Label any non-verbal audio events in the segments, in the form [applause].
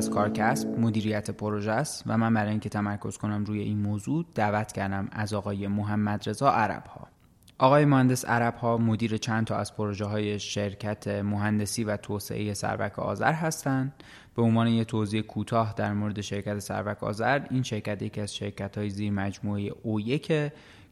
از کارکسب مدیریت پروژه است و من برای اینکه تمرکز کنم روی این موضوع دعوت کردم از آقای محمد رضا عرب ها آقای مهندس عرب ها مدیر چند تا از پروژه های شرکت مهندسی و توسعه سربک آذر هستند. به عنوان یه توضیح کوتاه در مورد شرکت سربک آذر این شرکت یکی از شرکت های زیر مجموعه O1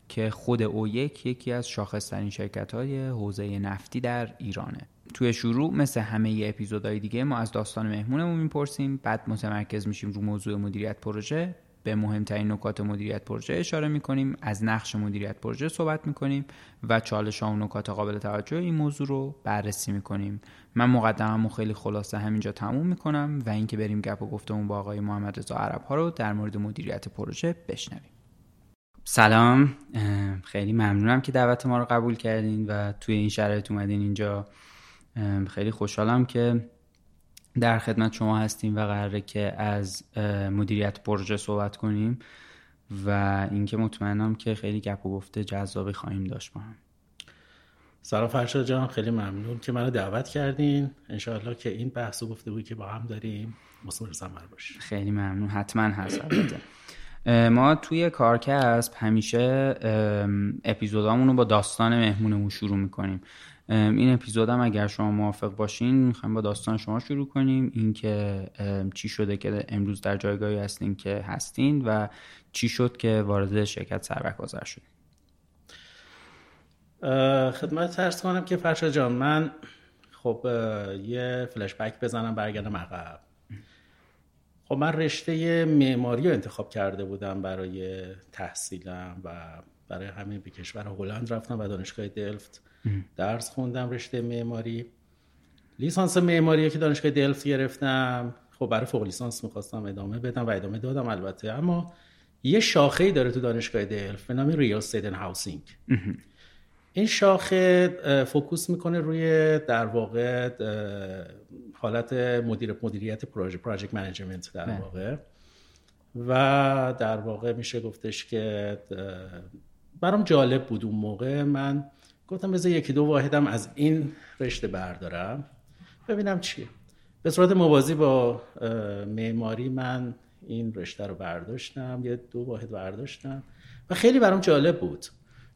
که خود O1 یکی از شاخصترین شرکت های حوزه نفتی در ایرانه. توی شروع مثل همه اپیزودهای دیگه ما از داستان مهمونمون می‌پرسیم بعد متمرکز میشیم رو موضوع مدیریت پروژه. به مهمترین نکات مدیریت پروژه اشاره می‌کنیم از نقش مدیریت پروژه صحبت می‌کنیم و چالش ها و نکات قابل توجه این موضوع رو بررسی می‌کنیم. من مقدممو خیلی خلاصه همینجا تموم می‌کنم و اینکه بریم گپ و گفتمون با آقای محمد رضا عرب ها رو در مورد مدیریت پروژه بشنویم. سلام. خیلی ممنونم که دعوت ما رو قبول کردین و توی این شرایط اومدین اینجا. خیلی خوشحالم که در خدمت شما هستیم و قراره که از مدیریت پروژه صحبت کنیم و اینکه مطمئنم که خیلی گپ و گفته جذابی خواهیم داشت با هم. سلام فرشاد جان خیلی ممنون که منو دعوت کردین. انشاءالله که این بحث و گفته بود که با هم داریم مثمر ثمر باشه. خیلی ممنون. حتما هست ما توی کارکسب همیشه ام، اپیزودامون رو با داستان مهمونمون شروع می‌کنیم. این اپیزودم اگر شما موافق باشین می‌خوایم با داستان شما شروع کنیم. اینکه چی شده که امروز در جایگاهی هستین که هستین و چی شد که وارد شرکت سربک آذر شدین. خدمت ترس کنم که فرشاد جان من خب یه فلش بک بزنم برگردم عقب. خب من رشته معماری رو انتخاب کرده بودم برای تحصیلم و برای همین به کشور هلند رفتم و دانشگاه دلفت درس خوندم رشته معماری. لیسانس معماری که دانشگاه دلفت گرفتم. خب برای فوق لیسانس می‌خواستم ادامه بدم و ادامه دادم البته. اما یه شاخه ای داره تو دانشگاه دلفت به نام real estate housing این شاخه focus می‌کنه روی در واقع حالت مدیر مدیریت پروژه پراجکت منیجمنت در. واقع. و در واقع میشه گفتش که برام جالب بود اون موقع. من گفتم بذار یکی دو واحدم از این رشته بردارم. ببینم چیه. به صورت موازی با معماری من این رشته رو برداشتم. یه دو واحد برداشتم. و خیلی برام جالب بود.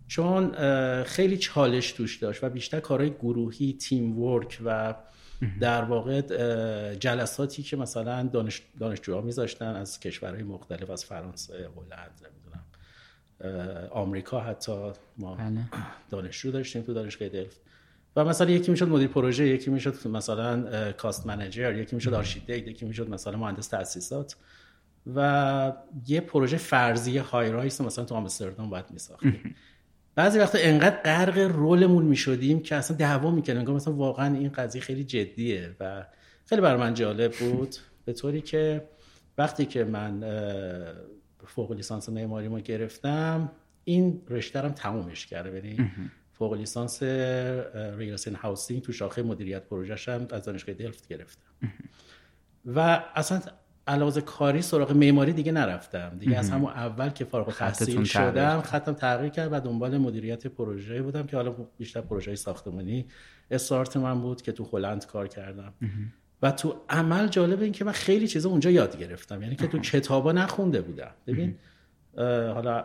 چون خیلی چالش توش داشت و بیشتر کارهای گروهی تیم ورک و در واقع جلساتی که مثلا دانش دانشجوها میذاشتن از کشورهای مختلف از فرانسه هلند آمریکا حتی ما بله. دانشجو داشتیم تو دانشگاه دلفت و مثلا یکی می‌شد مدیر پروژه یکی می‌شد مثلا cost manager یکی می‌شد architect یکی می‌شد مثلا مهندس تاسیسات و یه پروژه فرضی high-rise مثلا تو آمستردام باید میساختیم. بعضی وقتا انقدر غرق role مون می‌شدیم که اصلا دعوا می‌کنیم انگار مثلا واقعا این قضیه خیلی جدیه و خیلی برای من جالب بود. به طوری که وقتی که من فوق لیسانس معماری ما گرفتم. این رشته رو تمومش کرده. یعنی فوق لیسانس ریلسین هاوسینگ تو شاخه مدیریت پروژه‌ش هم از دانشگاه دلفت گرفتم. و اصلا علاوه کاری سراغ معماری دیگه نرفتم. دیگه از همون اول که فارغ التحصیل شدم. خطم تغییر کرد و دنبال مدیریت پروژه بودم که حالا بیشتر پروژه ساختمانی استارت من بود که تو هلند کار کردم. و تو عمل جالب این که من خیلی چیزا اونجا یاد گرفتم. یعنی که تو کتابا نخونده بودم. ببین حالا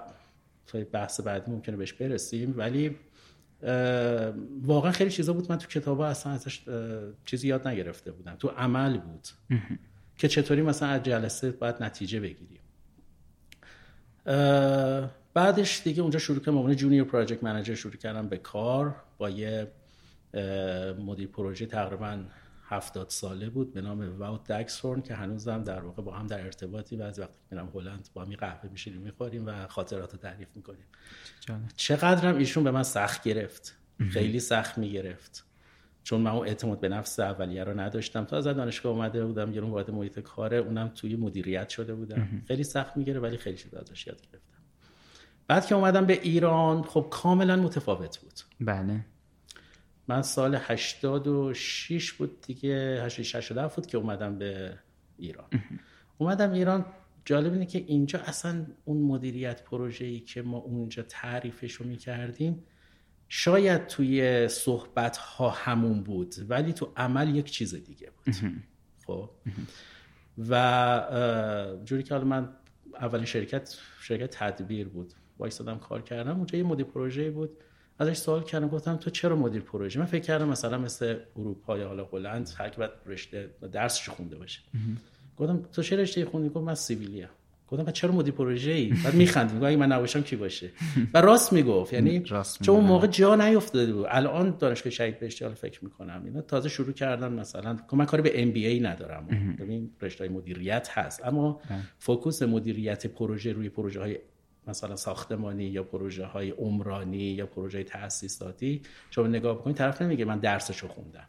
توی بحث بعدی ممکنه بهش برسیم ولی واقعا خیلی چیزا بود. من تو کتابا اصلا ازش چیزی یاد نگرفته بودم. تو عمل بود. که چطوری مثلا از جلسه باید نتیجه بگیریم. بعدش دیگه اونجا شروع کردم. عنوان جونیور پراجکت منیجر شروع کردم به کار. با یه مدیر پروژه تقریبا هفتاد ساله بود به نام واوت دکسورن که هنوزم در واقع با هم در ارتباطی بعضی وقت میرم هلند با هم قهوه میشینیم می‌خوریم و خاطرات رو تعریف می‌کنیم. چقدرم ایشون به من سخت گرفت. خیلی سخت می‌گرفت. چون من اون اعتماد به نفس اولیه رو نداشتم. تا از دانشگاه اومده بودم یه وارد محیط کاره اونم توی مدیریت شده بودم. خیلی سخت می‌گیره ولی خیلی چیز ازش یاد گرفتم. بعد که اومدم به ایران خب کاملا متفاوت بود. بله. من سال 86 بود دیگه 87 بود که اومدم به ایران. اومدم ایران جالب اینه که اینجا اصلا اون مدیریت پروژه‌ای که ما اونجا تعریفش رو می‌کردیم شاید توی صحبت ها همون بود ولی تو عمل یک چیز دیگه بود. خب؟ و جوری که حالا من اولین شرکت شرکت تدبیر بود. وایسادم کار کردم اونجا یه مدیر پروژه بود. ازش سوال کردم گفتم تو چرا مدیر پروژه؟ من فکر کردم مثلا مثل اروپا یا حالا هلند هر کی رشته درسش خونده باشه. گفتم تو چه رشته خوندی؟ گفت من سیویلیا گفتم چرا مدیر پروژه ای؟ بعد میخند میگه اگه من نباشم کی باشه؟ و راست می‌گفت. یعنی [laughs] چون اون موقع جا نیافتاده بود. الان دانشگاه شهید بهشتی حالا فکر می‌کنم. اینا تازه شروع کردن مثلا. من کاری به ام بی ای ندارم. ببین رشته مدیریت هست. اما focus مدیریت پروژه روی پروژه های مثلا ساختمانی یا پروژه های عمرانی یا پروژه تاسیساتی شما نگاه بکنید طرف نمیگه من درسشو خوندم.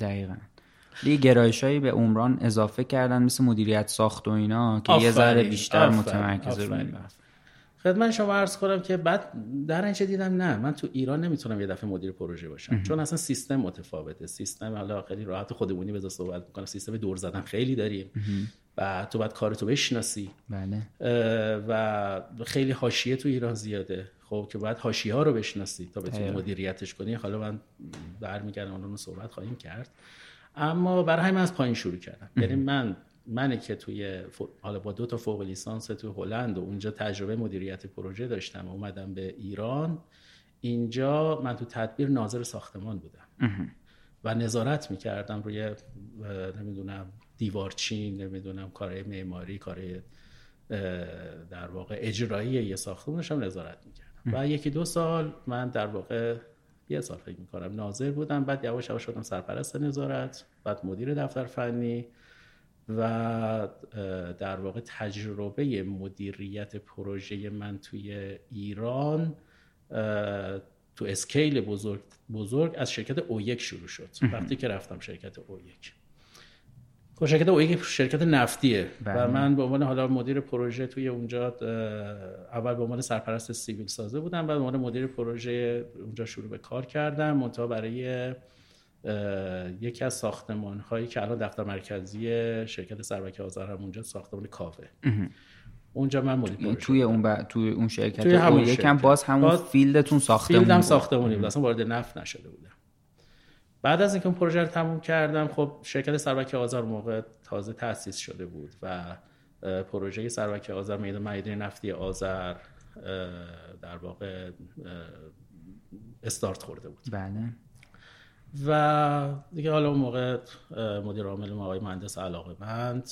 دقیقا. یه گرایش هایی به عمران اضافه کردن مثل مدیریت ساخت و اینا که یه ذره بیشتر متمرکز روی خدمت شما عرض کنم که بعد در اینجا دیدم نه من تو ایران نمی‌تونم یه دفعه مدیر پروژه باشم. چون اصلا سیستم متفاوته. سیستم حالا خیلی راحت خودمونی بذار صحبت می‌کنم سیستم دور زدن خیلی داریم. و تو باید کارتو بشناسی. بله. و خیلی حاشیه تو ایران زیاده. خب که باید حاشیه ها رو بشناسی تا بتونی مدیریتش کنی. حالا من برمیگردم اون رو صحبت خواهیم کرد. اما برای همین از پایین شروع کردم. یعنی من منی که توی حالا با دو تا فوق لیسانس تو هلند و اونجا تجربه مدیریت پروژه داشتم و اومدم به ایران. اینجا من تو تدبیر ناظر ساختمان بودم. و نظارت می‌کردم روی نمی‌دونم دیوارچین نمی‌دونم کار معماری کار در واقع اجرایی یه ساختمونش هم نظارت می‌کردم. و یکی دو سال من در واقع یه سال فکر می‌کنم ناظر بودم بعد یواش یواش شدم سرپرست نظارت بعد مدیر دفتر فنی و در واقع تجربه مدیریت پروژه من توی ایران تو scale بزرگ, بزرگ از شرکت اویک شروع شد. وقتی که رفتم شرکت اویک. خب شرکت اویک شرکت نفتیه. و بله. من به عنوان حالا مدیر پروژه توی اونجا اول به عنوان سرپرست civil سازه بودم بعد به عنوان مدیر پروژه اونجا شروع به کار کردم منتها برای یکی از ساختمان هایی که الان دفتر مرکزی شرکت سروک آذر هم اونجا ساختمان کافه اونجا من مدیر توی اون ب... توی اون شرکت توی همون یکم باز همون باز field تون ساختمون field م ساختمونی بود. اصلا وارد نفت نشده بودم. بعد از اینکه اون پروژه رو تموم کردم خب شرکت سربک آذر موقع تازه تأسیس شده بود و پروژه سربک آذر میدان معیدین نفتی آذر در واقع استارت خورده بود. بله. و دیگه حالا اون موقع مدیر عامل ما آقای مهندس علاقه بند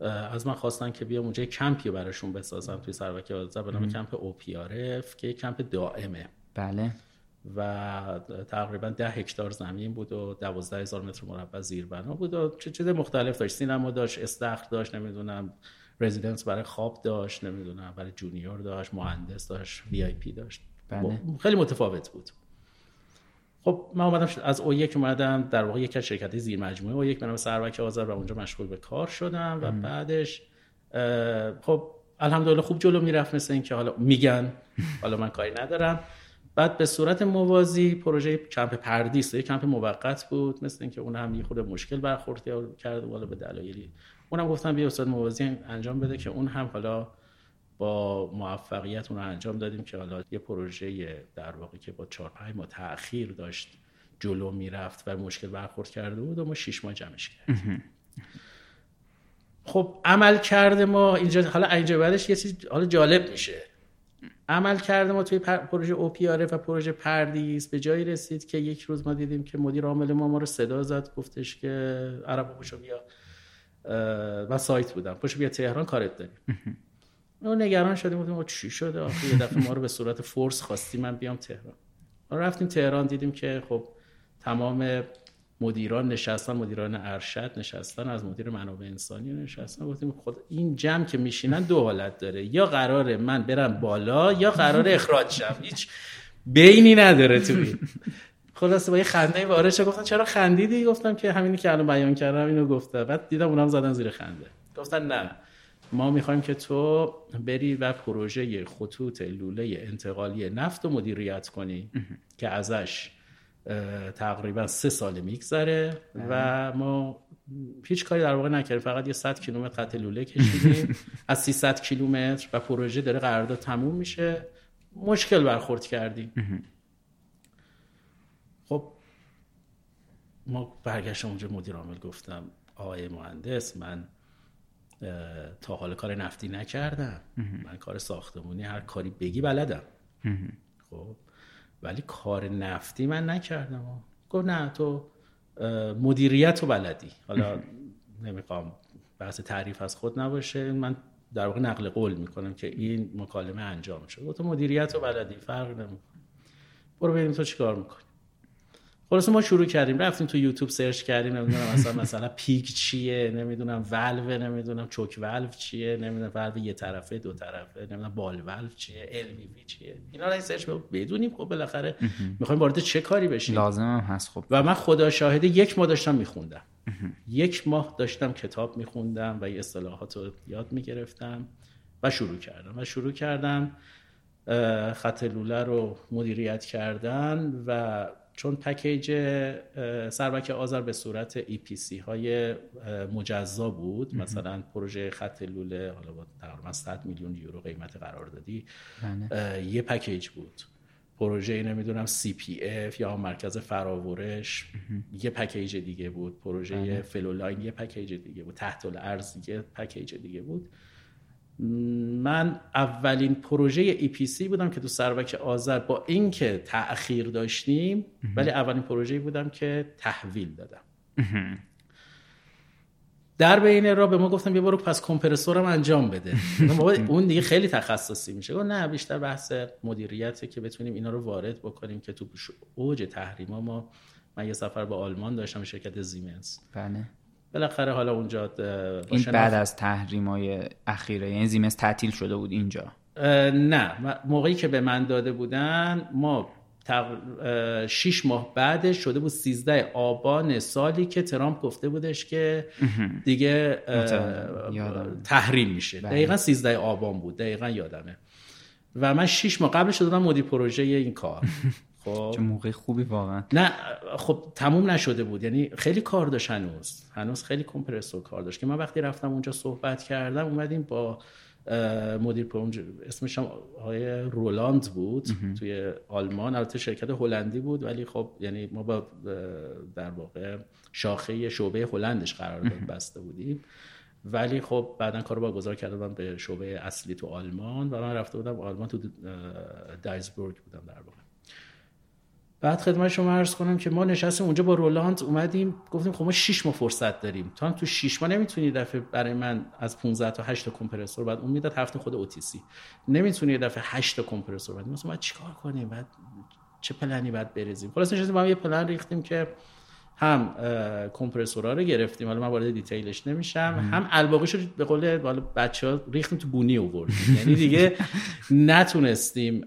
از من خواستن که بیام اونجا کمپی براشون بسازم توی سروک آزاد به نام کمپ اوپیارف که کمپ دائمه. بله. و تقریبا ده هکتار زمین بود و دوازده هزار متر مربع زیربنا بود و چه چیز مختلف داشت. سینما داشت استخر داشت نمی‌دونم residence برای خواب داشت نمی‌دونم برای junior داشت مهندس داشت VIP داشت. بله. خیلی متفاوت بود. خب من اومدم از اویک اومدم در واقع یک از شرکتی زیر مجموعه اویک به سروک آذر و اونجا مشغول به کار شدم و بعدش خب الحمدلله خوب جلو می‌رفت مثل اینکه حالا میگن [laughs] حالا من کاری ندارم. بعد به صورت موازی پروژه کمپ پردیس یک کمپ موقت بود مثل اینکه اون هم یه خود مشکل برخورد کرد والا به دلایلی. اونم گفتم بیا استاد موازی انجام بده که اون هم حالا با موفقیت اون رو انجام دادیم که حالا یه پروژه در واقع که با 4 5 ماه تاخیر داشت جلو می‌رفت و مشکل برخورد کرده بود و ما 6 ماه جمعش کردیم. خب عمل کرده ما اینجا حالا اینجا بعدش یه چیز حالا جالب میشه. عمل کرده ما توی پروژه اوپیاره و پروژه پردیس. به جایی رسید که یک روز ما دیدیم که مدیر عامل ما ما رو صدا زد گفتش که عرب پشو بیا و سایت بودم. پشو بیا تهران کارت داریم. ما نگران شدیم. بودیم چی شده؟ آخه یه دفعه ما رو به صورت فورس خواستی من بیام تهران. ما رفتیم تهران دیدیم که خب تمام مدیران نشستن مدیران ارشد نشستن از مدیر منابع انسانی نشستن. گفتیم خود این جمع که میشینن دو حالت داره. یا قراره من برم بالا یا قرار اخراج شم. هیچ بینی نداره تو این. خلاصه با یه خنده وارد شد. گفتن چرا خندیدی؟ گفتم که همینی که الان بیان کردم اینو گفته بعد دیدم اونم زدن زیر خنده. گفتن نه. ما می‌خوایم که تو بری و پروژه خطوط لوله انتقالی نفت و مدیریت کنی که ازش تقریبا سه سال میگذره و. ما هیچ کاری در واقع نکردیم. فقط یه 100 کیلومتر خط لوله کشیدیم. [laughs] از 300 کیلومتر و پروژه داره قرارداد تموم میشه. مشکل برخورد کردیم. خب ما برگشتم اونجا مدیر عامل گفتم آقای مهندس من تا حال کار نفتی نکردم. من کار ساختمونی هر کاری بگی بلدم. خب ولی کار نفتی من نکردم. گفت نه تو مدیریت و بلدی. حالا [laughs] نمی‌خوام بحث تعریف از خود نباشه. من در واقع نقل قول می‌کنم که این مکالمه انجام شد. تو مدیریت و بلدی فرق نمی‌کنه. برو ببینیم تو چیکار می‌کنی. خلاص ما شروع کردیم. رفتیم تو YouTube search کردیم. نمی‌دونم مثلا مثلا pig چیه نمی‌دونم ولو نمی‌دونم choke valve چیه نمی‌دونم ولو یه طرفه دو طرفه نمی‌دونم ball valve چیه LV چیه. اینا رو search بدونیم خب بالاخره می‌خوایم وارد چه کاری بشیم؟ لازم هم هست خب. و من خدا شاهد یک ماه داشتم میخوندم. یک ماه داشتم کتاب میخوندم و یه اصطلاحات رو یاد می‌گرفتم و شروع کردم. و شروع کردم خط لوله رو مدیریت کردن و چون پکیج سربک آذر به صورت EPC های مجزا بود. مثلا پروژه خط لوله حالا با تقریبا 100 میلیون یورو قیمت قراردادی بله. یه package بود. پروژه نمی‌دونم CPF یا مرکز فراورش. یه package دیگه بود. پروژه بله. flowline یه package دیگه بود. تحت الارض یه package دیگه بود. من اولین پروژه EPC بودم که تو سروک آذر با اینکه تأخیر داشتیم ولی اولین پروژه بودم که تحویل دادم. در بین راه به ما گفتم بیا برو پس کمپرسورم انجام بده. [laughs] اون دیگه خیلی تخصصی میشه. گفت نه بیشتر بحث مدیریته که بتونیم اینا رو وارد بکنیم که تو اوج تحریما ما من یه سفر به آلمان داشتم شرکت زیمنس بله. بالاخره حالا اونجا این بعد از تحریم های اخیره یعنی زیمنس تعطیل شده بود اینجا. نه. موقعی که به من داده بودن ما شیش ماه بعدش شده بود 13 آبان سالی که ترامپ گفته بودش که دیگه تحریم میشه. بله. دقیقا 13 آبان بود. دقیقا یادمه. و من شیش ماه قبلش دادم مدیر پروژه این کار. [laughs] خب. چه موقع خوبی واقعا. نه خب تموم نشده بود. یعنی خیلی کار داشت هنوز. هنوز خیلی کمپرسور کار داشت. که من وقتی رفتم اونجا صحبت کردم اومدیم با مدیر پروژه اسمش هم های رولاند بود توی آلمان. البته شرکت هلندی بود ولی خب یعنی ما با در واقع شاخه شعبه هلندش قرار داد بسته بودیم. ولی خب بعدا کارو با گذار کردم به شعبه اصلی تو آلمان و من رفته بودم آلمان تو دایزبورگ بودم در واقع. بعد خدمت شما عرض کنم که ما نشستیم اونجا با رولاند اومدیم گفتیم خب ما 6 ماه فرصت داریم. تو هم تو 6 ماه نمی‌تونی دفعه برای من از 15 تا 8 تا کمپرسور بعد اون می‌داد هفته خود اوتیسی نمی‌تونی دفعه 8 تا کمپرسور بعد مثلا چیکار کنیم؟ بعد چه پلنی بعد بریزیم؟ خلاص نشستیم با هم یه پلن ریختیم که هم کمپرسورها رو گرفتیم. حالا من وارد دیتیلش نمیشم. هم الباقیش رو به قول بچه ها ریختیم تو بونی آوردیم. یعنی دیگه نتونستیم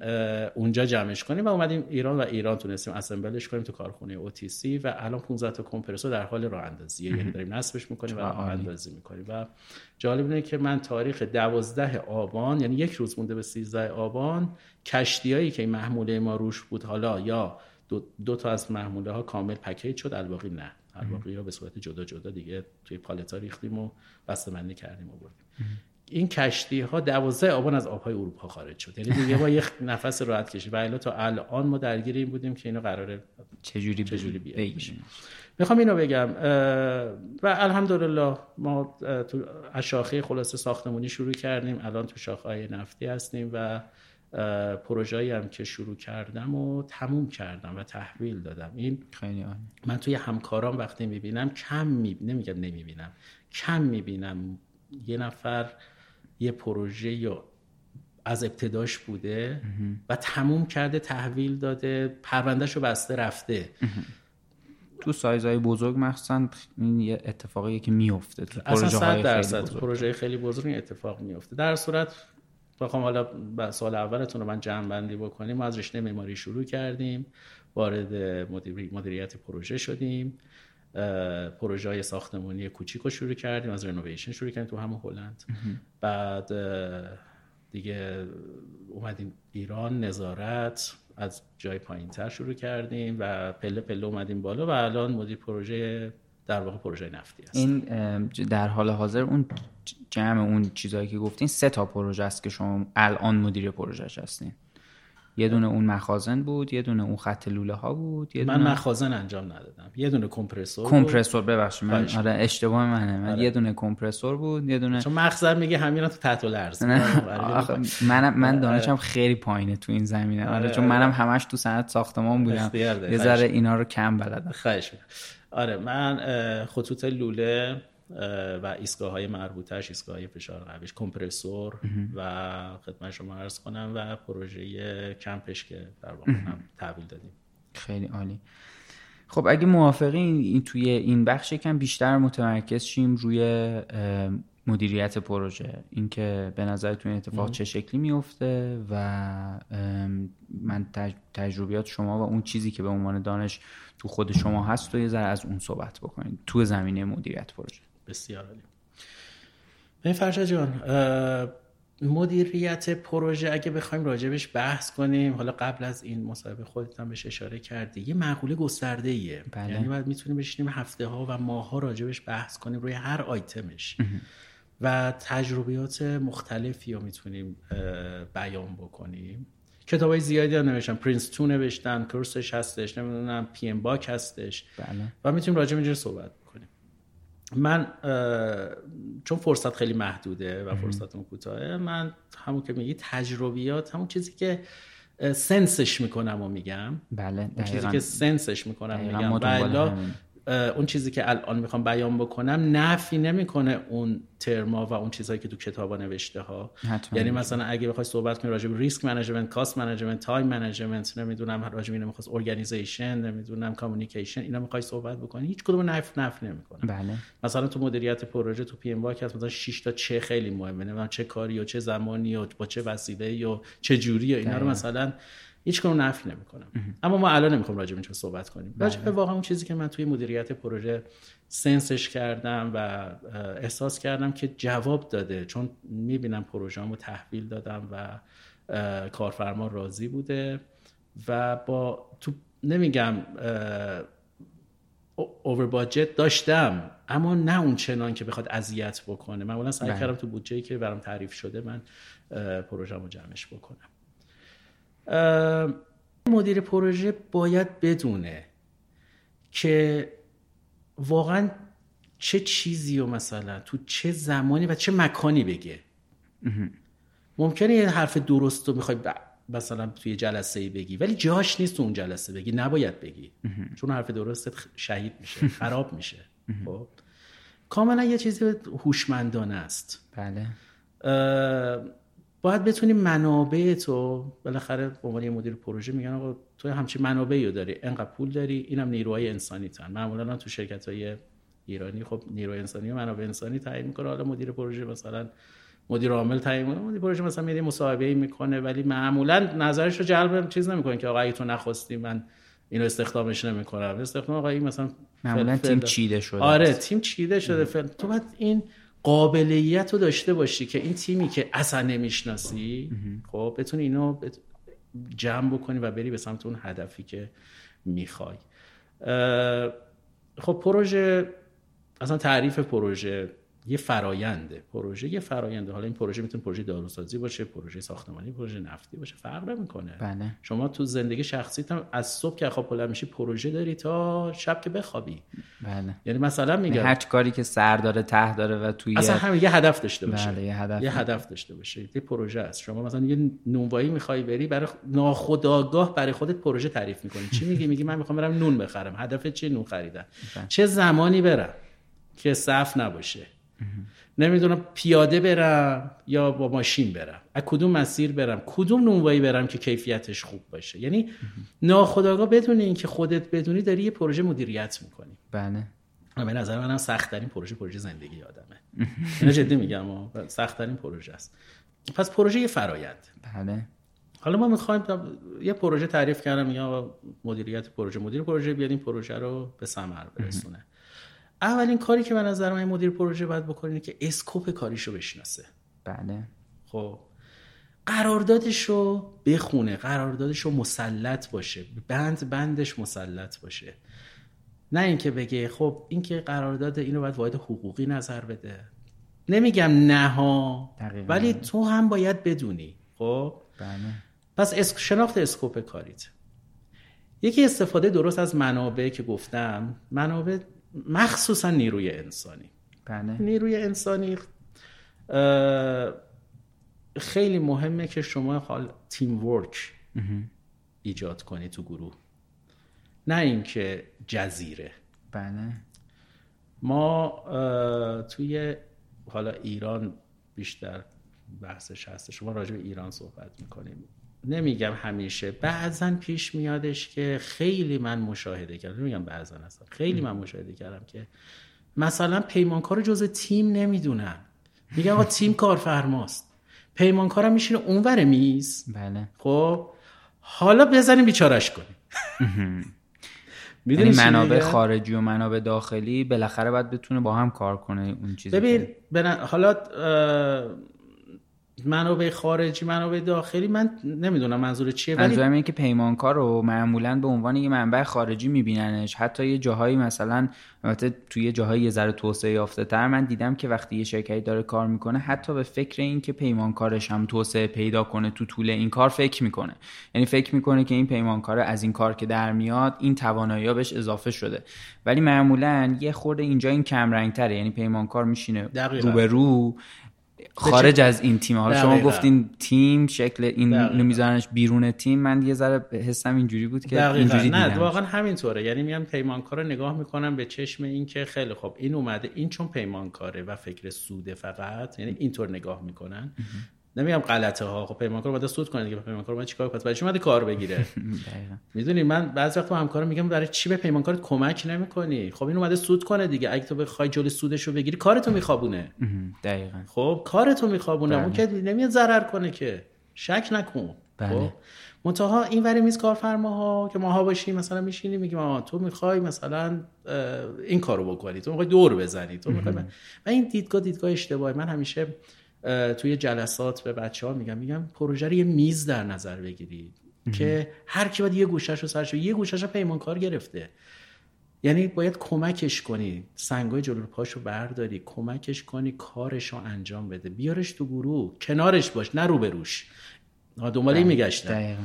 اونجا جمعش کنیم و اومدیم ایران و ایران تونستیم اسمبلش کنیم تو کارخونه اوتیسی و الان 15 تا کمپرسور در حال راه اندازیه. یعنی داریم نصبش می‌کنیم و راه اندازی می‌کنیم. و جالب اینه که من تاریخ 12 آبان یعنی یک روز مونده به 13 آبان کشتیایی که محموله ما روش بود حالا یا دو, دو تا از محموله ها کامل پکیج شد الباقی نه. الباقی ها به صورت جدا جدا دیگه توی پالتا ریختیم و بسته‌بندی کردیم و بردیم. این کشتی ها دوازده آبان از آبهای اروپا خارج شد. یعنی دیگه با یه نفس راحت کشید و الا تا الان ما درگیر این بودیم که اینو قراره چجوری چجوری بگیریم؟ می‌خوام اینو بگم و الحمدلله ما تو شاخه خلاصه ساختمونی شروع کردیم. الان تو شاخه های نفتی هستیم و پروژه‌ای هم که شروع کردم و تموم کردم و تحویل دادم. این خیلی عالی. من توی همکاران وقتی می‌بینم کم می... نمیگم نمی‌بینم کم می‌بینم یه نفر یه پروژه یا از ابتداش بوده و تموم کرده تحویل داده پروندهش رو بسته رفته. تو سایزهای بزرگ مخصوصا این یه اتفاقیه که میفته تو اصلا صد درصد پروژه خیلی بزرگ این اتفاق میفته در صورت بخوام حالا سال اولتون رو من جمع بندی بکنیم. ما از رشته معماری شروع کردیم وارد مدیر- مدیریت پروژه شدیم. پروژه های ساختمانی کوچیک رو شروع کردیم از رنوویشن شروع کردیم تو همون هلند. بعد دیگه اومدیم ایران نظارت از جای پایین تر شروع کردیم و پله پله اومدیم بالا و الان مدیر پروژه در واقع پروژه نفتی هست. این در حال حاضر اون جمع اون چیزهایی که گفتین سه تا پروژه است که شما الان مدیر پروژهش هستین. یه دونه اون مخازن بود یه دونه اون خط لوله ها بود یه من دونه مخازن انجام ندادم. یه دونه کمپرسور. کمپرسور ببخشید من آره اشتباه منه. من یه دونه کمپرسور بود یه دونه چون مخزن میگه همین تو تحت الارض منم من دانشم خیلی پایینه تو این زمینه. آره چون منم همش تو صنعت ساختمان بودم. یه ذره اینا رو کم بلدم. خواهش. آره من خطوط لوله و ایستگاه های مربوطش ایستگاه های فشار قویش کمپرسور و خدمت شما عرض کنم و پروژه کمپش که در واقع هم تحویل دادیم. خیلی عالی. خب اگه موافقین این توی این بخش یکم بیشتر متمرکز شیم روی مدیریت پروژه. اینکه به نظرتون این اتفاق چه شکلی میفته و ام، من تج- تجربیات شما و اون چیزی که به عنوان دانش تو خود شما هست و یه ذره از اون صحبت بکنید تو زمینه مدیریت پروژه. بسیار عالی. ببین فرشاد جان مدیریت پروژه اگه بخوایم راجبش بحث کنیم حالا قبل از این مصاحبه خودت هم بهش اشاره کردی یه مقوله گسترده ایه بله. یعنی باید می‌تونیم بشینیم هفته ها و ماه ها راجبش بحث کنیم روی هر آیتمش. و تجربیات مختلفی رو می‌تونیم بیان بکنیم. کتاب های زیادی هم نوشتن. PRINCE2 نوشتن course ش هستش نمی‌دونم PMBOK هستش. بله. و می‌تونیم راجع به صحبت بکنیم. من چون فرصت خیلی محدوده و فرصتم کوتاهه من همون که میگی تجربیات همون چیزی که sense ش می‌کنم و میگم. بله اون چیزی. که sense ش می‌کنم میگم. و اون چیزی که الان می‌خوام بیان بکنم نفی نمی‌کنه اون ترما و اون چیزهایی که تو کتابا نوشته ها حتما. یعنی مثلا اگه بخوای صحبت کنی راجع به risk management cost management time management نمی‌دونم راجع به اینو می‌خواست organization نمی‌دونم communication اینا می‌خوای صحبت بکنی هیچ کدوم نفی نفی نمی‌کنه بله مثلا تو مدیریت پروژه تو PMBOK مثلا 6 تا چه خیلی مهمه نمی‌دونم چه کاری و چه زمانی و با چه وسیله و چه جوری و اینا رو دقیقاً. مثلا هیچ کنون نفی نمی‌کنم. اما ما الان نمی‌خوام راجع به صحبت کنیم. راجع به واقعا اون چیزی که من توی مدیریت پروژه سنسش کردم و احساس کردم که جواب داده. چون می‌بینم پروژه‌مو تحویل دادم و کارفرما راضی بوده و با تو نمیگم اوور باجت داشتم اما نه اون چنان که بخواد اذیت بکنه. معمولا سعی بله. کردم تو بودجه که برام تعریف شده من پروژه‌مو جمعش بکنم. مدیر پروژه باید بدونه که واقعا چه چیزی رو مثلا تو چه زمانی و چه مکانی بگه. ممکنه یه حرف درست رو می‌خوای مثلا توی جلسه ای بگی ولی جاش نیست تو اون جلسه بگی نباید بگی. چون حرف درستت شهید میشه [laughs] خراب میشه. خب؟ کاملا یه چیزی هوشمندانه است. بله. باید بتونی منابع تو بالاخره به عنوان یه مدیر پروژه میگن آقا تو همچین منابعی رو داری. انقدر پول داری اینم نیروهای انسانی تن معمولا تو شرکت های ایرانی خب نیروی انسانی و منابع انسانی تعیین می‌کنه. حالا مدیر پروژه مثلا مدیر عامل تعیین می‌کنه. مدیر پروژه مثلا میاد مصاحبه می‌کنه ولی معمولا نظرش رو جلب چیز نمی‌کنه که آقا اگه تو نخواستی من اینو استخدامش نمی‌کنم. استخدام آقا این مثلا معمولا فل- تیم فل- چیده شده. آره. تیم چیده شده. فعلا. تو باید این قابلیت رو داشته باشی که این تیمی که اصلا نمی‌شناسی خب بتونی اینو جمع بکنی و بری به سمت اون هدفی که می‌خوای. خب پروژه اصلا تعریف پروژه یه فراینده پروژه یه فراینده حالا این پروژه می‌تونه پروژه داروسازی باشه پروژه ساختمانی پروژه نفتی باشه فرق نمی‌کنه. بله. شما تو زندگی شخصیت هم از صبح که خواب بلند میشی پروژه داری تا شب که بخوابی. بله. یعنی مثلا میگم هر کاری که سر داره ته داره و توی اصلا همین یه هدف داشته باشه. بله، یه هدف. یه هدف داشته باشه. یه پروژه است. شما مثلا یه نونوایی می‌خوای بری برای ناخودآگاه برای خودت پروژه تعریف می‌کنی. چی میگی؟ میگی من می‌خوام برم نون بخرم. هدف چیه؟ نون خریدن. چه زمانی برم که صف نباشه. نمی‌دونم پیاده برم یا با ماشین برم. از کدوم مسیر برم؟ کدوم نونوایی برم که کیفیتش خوب باشه؟ یعنی ناخودآگاه بدون اینکه خودت بدونی داری یه پروژه مدیریت می‌کنی. بله. به نظر منم سخت ترین پروژه پروژه زندگی آدمه. اینو جدی میگم سخت ترین پروژه است. پس پروژه یه فرایند. بله. حالا ما می‌خوایم یه پروژه تعریف کردم یا مدیریت پروژه مدیر پروژه بیاد این پروژه رو به ثمر برسونه. اولین کاری که به نظر من مدیر پروژه باید بکنه که اسکوپ کاریشو بشناسه. بله. خب. قراردادش رو بخونه قراردادش رو مسلط باشه. بند بندش مسلط باشه. نه اینکه بگه خب اینکه قرارداد اینو باید واحد حقوقی نظر بده. نمیگم نه ها ولی تو هم باید بدونی. خب. بله. پس اسک... شناخت اسکوپ کاریت. یکی استفاده درست از منابع که گفتم. منابع مخصوصا نیروی انسانی. بله. نیروی انسانی خیلی مهمه که شما حال تیم ورک ایجاد کنی تو گروه. نه اینکه جزیره. بله. ما توی حالا ایران بیشتر بحثش هست شما راجع به ایران صحبت می‌کنیم. نمیگم همیشه بعضا پیش میادش که خیلی من مشاهده کردم. نمیگم بعضا هستم خیلی من مشاهده کردم که مثلا پیمانکار جز تیم نمی‌دونن. میگم آقا تیم کارفرماست. پیمانکارم میشینه اونور میز. بله. خب حالا بزنیم بیچارش کنیم. یعنی منابع خارجی و منابع داخلی بالاخره باید بتونه با هم کار کنه اون چیزی ببین بنا... حالا منابع خارجی منابع داخلی من نمی‌دونم منظور چیه ولی منظورم اینه که پیمانکار رو معمولا به عنوان یه منبع خارجی میبیننش. حتی یه جاهایی مثلا البته توی یه جاهایی یه ذره توسعه یافته تر من دیدم که وقتی یه شرکتی داره کار می‌کنه حتی به فکر این که پیمانکارش هم توسعه پیدا کنه تو طول این کار فکر می‌کنه. یعنی فکر می‌کنه که این پیمانکار از این کار که در میاد این توانایی بهش اضافه شده. ولی معمولا یه خورده اینجا این کم رنگ تره یعنی پیمانکار میشینه رو به رو خارج از این تیم. حالا شما گفتین تیم شکل این میذارنش بیرون تیم. من یه ذره حسم اینجوری بود که دقیقا. اینجوری نه واقعا همینطوره. یعنی میام پیمانکار رو نگاه می‌کنم به چشم این که خیلی خب این اومده این چون پیمانکاره و فکر سوده فقط یعنی اینطور نگاه می‌کنن. نمیگم غلطه ها خب پیمانکار باید سود کنه دیگه. پیمانکار باید چیکار کنه؟ برای چی اومده کار بگیره. [laughs] می‌دونی من بعضی وقت همکارم میگم برای چی به پیمانکارت کمک نمی‌کنی؟ خب این اومده سود کنه دیگه. اگه تو بخوای جلوی سودش رو بگیری کارتو میخوابونه. دقیقاً. خب کارتو میخوابونه. اون که نمیاد ضرر کنه که. شک نکن. بله. خب؟ منتها این وری میز کارفرماها که ماها باشیم مثلا میشینیم میگیم آها تو می‌خوای مثلا این کارو بکنی. تو می‌خوای دور بزنی. تو می‌خوای و این دیدگاه دیدگاه اشتباهی. من همیشه توی جلسات به بچه ها میگم میگم پروژه رو یه میز در نظر بگیرید که هر کی باید یه گوشش رو سرش یه گوشش رو پیمانکار گرفته. یعنی باید کمکش کنی. سنگای جلو پاش رو برداری کمکش کنی کارش رو انجام بده. بیارش تو گروه کنارش باش نه روبروش دنبال این میگشتم.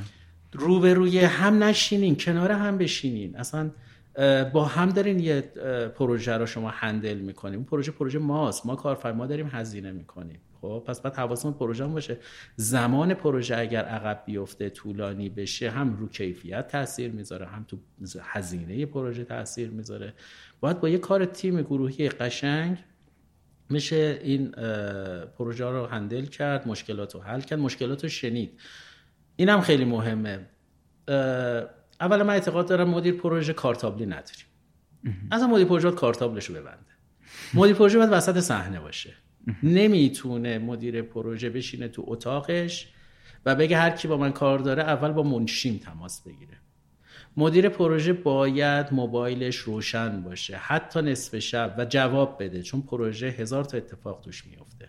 روبروی هم نشینین کنار هم بشینین. اصلا با هم دارین یه پروژه رو شما هندل می‌کنیم. اون پروژه پروژه ماست. ما کارفرما داریم هزینه می‌کنیم. خب پس بعد حواسمون پروژه باشه. زمان پروژه اگر عقب بیفته طولانی بشه هم رو کیفیت تاثیر می‌ذاره هم تو هزینه پروژه تاثیر می‌ذاره. باید با یه کار تیم گروهی قشنگ میشه این پروژه رو هندل کرد مشکلات رو حل کرد. مشکلات رو شنید. این هم خیلی مهمه. اولا من اعتقاد دارم مدیر پروژه کارتابلی نداریم. اصلا مدیر پروژه کارتابلش رو ببنده. مدیر پروژه باید وسط صحنه باشه. نمی‌تونه مدیر پروژه بشینه تو اتاقش و بگه هر کی با من کار داره اول با منشیم تماس بگیره. مدیر پروژه باید موبایلش روشن باشه. حتی نصف شب و جواب بده چون پروژه هزار تا اتفاق توش میفته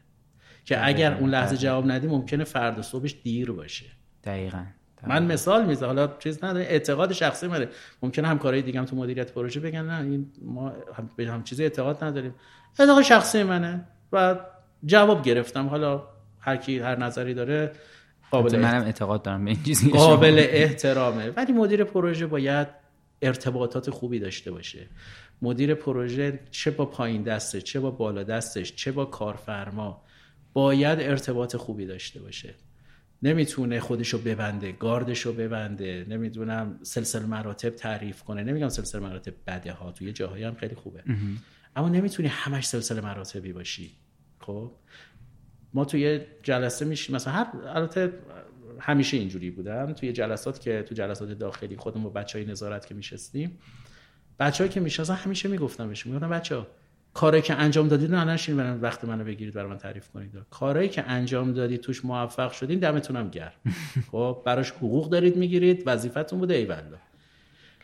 که اگر اون لحظه جواب ندی ممکنه فردا صبحش دیر باشه. دقیقاً. من مثال می‌زنم. حالا چیز نداره. اعتقاد شخصی منه ممکنه همکارای دیگه هم تو مدیریت پروژه بگن نه این ما به هم چیزی اعتقاد نداریم. اعتقاد شخصی منه و جواب گرفتم. حالا هر کی هر نظری داره قابل منم اعتقاد دارم به این چیزی قابل احترامه. ولی مدیر پروژه باید ارتباطات خوبی داشته باشه. مدیر پروژه چه با پایین دستش چه با بالا دستش چه با کارفرما باید ارتباط خوبی داشته باشه. نمی‌تونه خودشو ببنده گاردشو ببنده نمی‌دونم سلسله مراتب تعریف کنه. نمیگم سلسله مراتب بده ها توی جاهایی هم خیلی خوبه. اما نمی‌تونی همش سلسله مراتبی باشی. خب؟ ما توی جلسه میشیم. مثلا هر البته همیشه اینجوری بودم. توی جلسات که تو جلسات داخلی خودم با بچهای نظارت که میشستیم بچه‌ای که می‌شناسن همیشه می‌گفتم بهشون می‌گفتم بچه‌ها کاری که انجام دادید نه نشین برن وقت منو بگیرید برای من تعریف کنید. کارهایی که انجام دادید توش موفق شدین دمتون هم گرم. [laughs] خب براش حقوق دارید می‌گیرید وظیفتون بوده ای والله.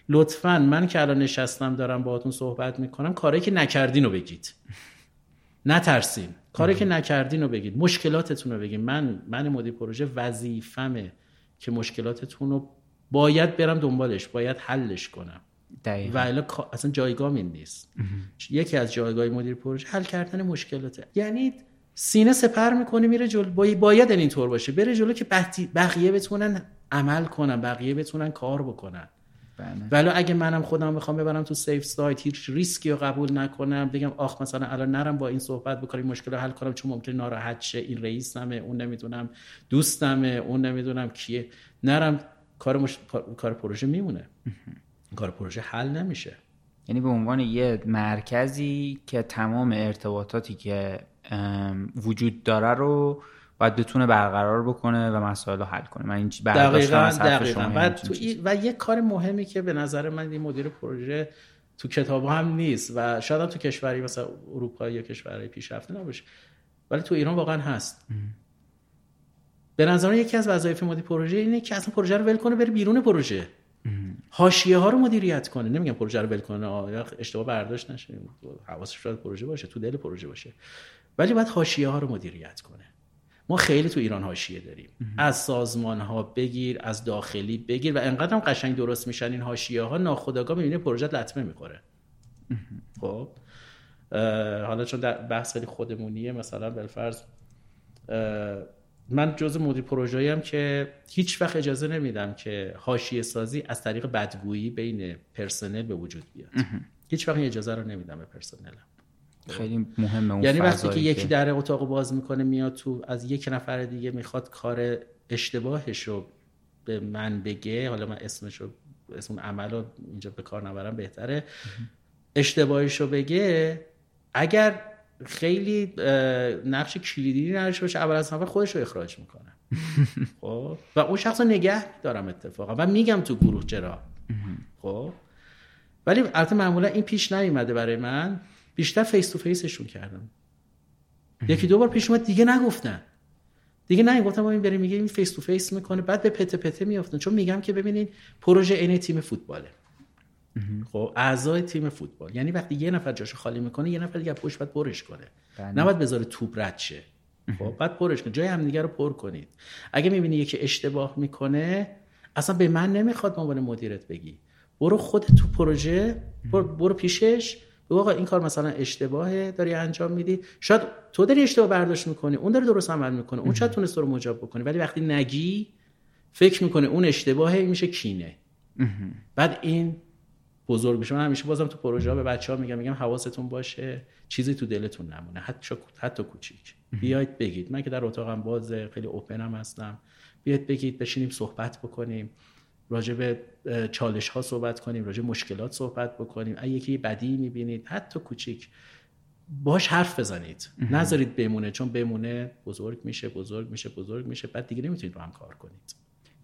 لطفا من که الان نشستم دارم باهاتون صحبت می‌کنم کاری که نکردین رو بگید. نترسین. کاری که نکردین رو بگید. مشکلاتتون رو بگید. من من مدیر پروژه وظیفمه که مشکلاتتون رو باید برم دنبالش باید حلش کنم. و الا اصلا جایگاه این نیست. یکی از جایگاه مدیر پروژه حل کردن مشکلاته. یعنی سینه سپر می‌کنه میره جلو باید اینطور باشه. بره جلو که بقیه بتونن عمل کنن بقیه بتونن کار بکنن. بله. ولی اگه منم خودم بخوام ببرم تو safe side هیچ ریسکی رو قبول نکنم بگم آخ مثلا الان نرم با این صحبت بکنم مشکل رو حل کنم چون ممکن ناراحت شه این رئیسمه اون نمی‌دونم دوستمه اون نمی‌دونم کیه. نرم کار, مش... کار پروژه میمونه. کار پروژه حل نمیشه. یعنی به عنوان یه مرکزی که تمام ارتباطاتی که وجود داره رو باید بتونه برقرار بکنه و مسائل رو حل کنه. من این دقیقا دقیقا. و, تو و یه کار مهمی که به نظر من این مدیر پروژه تو کتاب هم نیست و شاید هم تو کشوری مثلا اروپا یا کشورهای پیشرفته نباشه ولی تو ایران واقعا هست. به نظر یکی از وظایف مدیر پروژه اینه که اصلا پروژه رو ول کنه بره بیرون پروژه. حاشیه ها رو مدیریت کنه. نمیگم پروژه رو ول کنه. اشتباه برداشت نشه. حواسش شاید پروژه باشه تو دل پروژه باشه. ولی باید حاشیه ها رو مدیریت کنه. ما خیلی تو ایران حاشیه داریم. از سازمان ها بگیر از داخلی بگیر و انقدر هم قشنگ درست میشن این حاشیه ها ناخودآگاه می‌بینه پروژه لطمه می‌خوره. خب؟ حالا چون در بحث خیلی خودمونیه مثلا بالفرض من جز مدیر پروژه هم که هیچ وقت اجازه نمیدم که حاشیه سازی از طریق بدگویی بین پرسنل به وجود بیاد. هیچ وقت اجازه رو نمیدم به پرسنلم. خیلی مهمه اون یعنی وقتی که یکی در اتاق باز می‌کنه میاد تو از یک نفر دیگه می‌خواد کار اشتباهش رو به من بگه حالا من اسمش رو اسم عمل رو اینجا به کار نبرم بهتره. اشتباهش رو بگه اگر خیلی نقش کلیدی نداشته باشه اول از همه خودش رو اخراج می‌کنه. [laughs] خب؟ و اون شخص رو نگه دارم اتفاقا و میگم تو گروه چرا خب؟ ولی البته معمولا این پیش نیومده برای من. بیشتر face to face شون کردم. یکی دو بار پیش اومد دیگه نگفتن. دیگه نه گفتم این بریم میگه این face to face می‌کنه بعد به پته پته میافتن. چون میگم که ببینین پروژه این تیم فوتباله. خب اعضای تیم فوتبال. یعنی وقتی یه نفر جاشو خالی می‌کنه یه نفر دیگه پشت باید برش کنه. بله. نباید بذاره توپ رد شه. خب بعد پرش کنه. جای همدیگه رو پر کنید. اگه می‌بینی یکی اشتباه می‌کنه اصلا به من نمی‌خواد عنوان مدیرت بگی. برو خود تو پروژه برو پیشش. بگو آقا این کار مثلا اشتباهه داری انجام میدی. شاید تو داری اشتباه برداشت می‌کنی اون داره درست عمل می‌کنه. اون شاید تونست رو مجاب بکنه. ولی وقتی نگی فکر می‌کنه اون اشتباهه میشه کینه. بعد این بزرگ بشه. من همیشه بازم تو پروژه ها به بچه ها میگم میگم حواستون باشه چیزی تو دلتون نمونه. حتی حتی کوچیک. بیاید بگید. من که در اتاقم باز خیلی اوپنم هستم. بیاید بگید بشینیم صحبت بکنیم. راجع به چالش ها صحبت کنیم راجع مشکلات صحبت بکنیم. اگه یکی بدی می‌بینید حتی کوچیک. باش حرف بزنید. نذارید بمونه چون بمونه بزرگ میشه بزرگ میشه بزرگ میشه. بعد دیگه نمی‌تونید با هم کار کنید.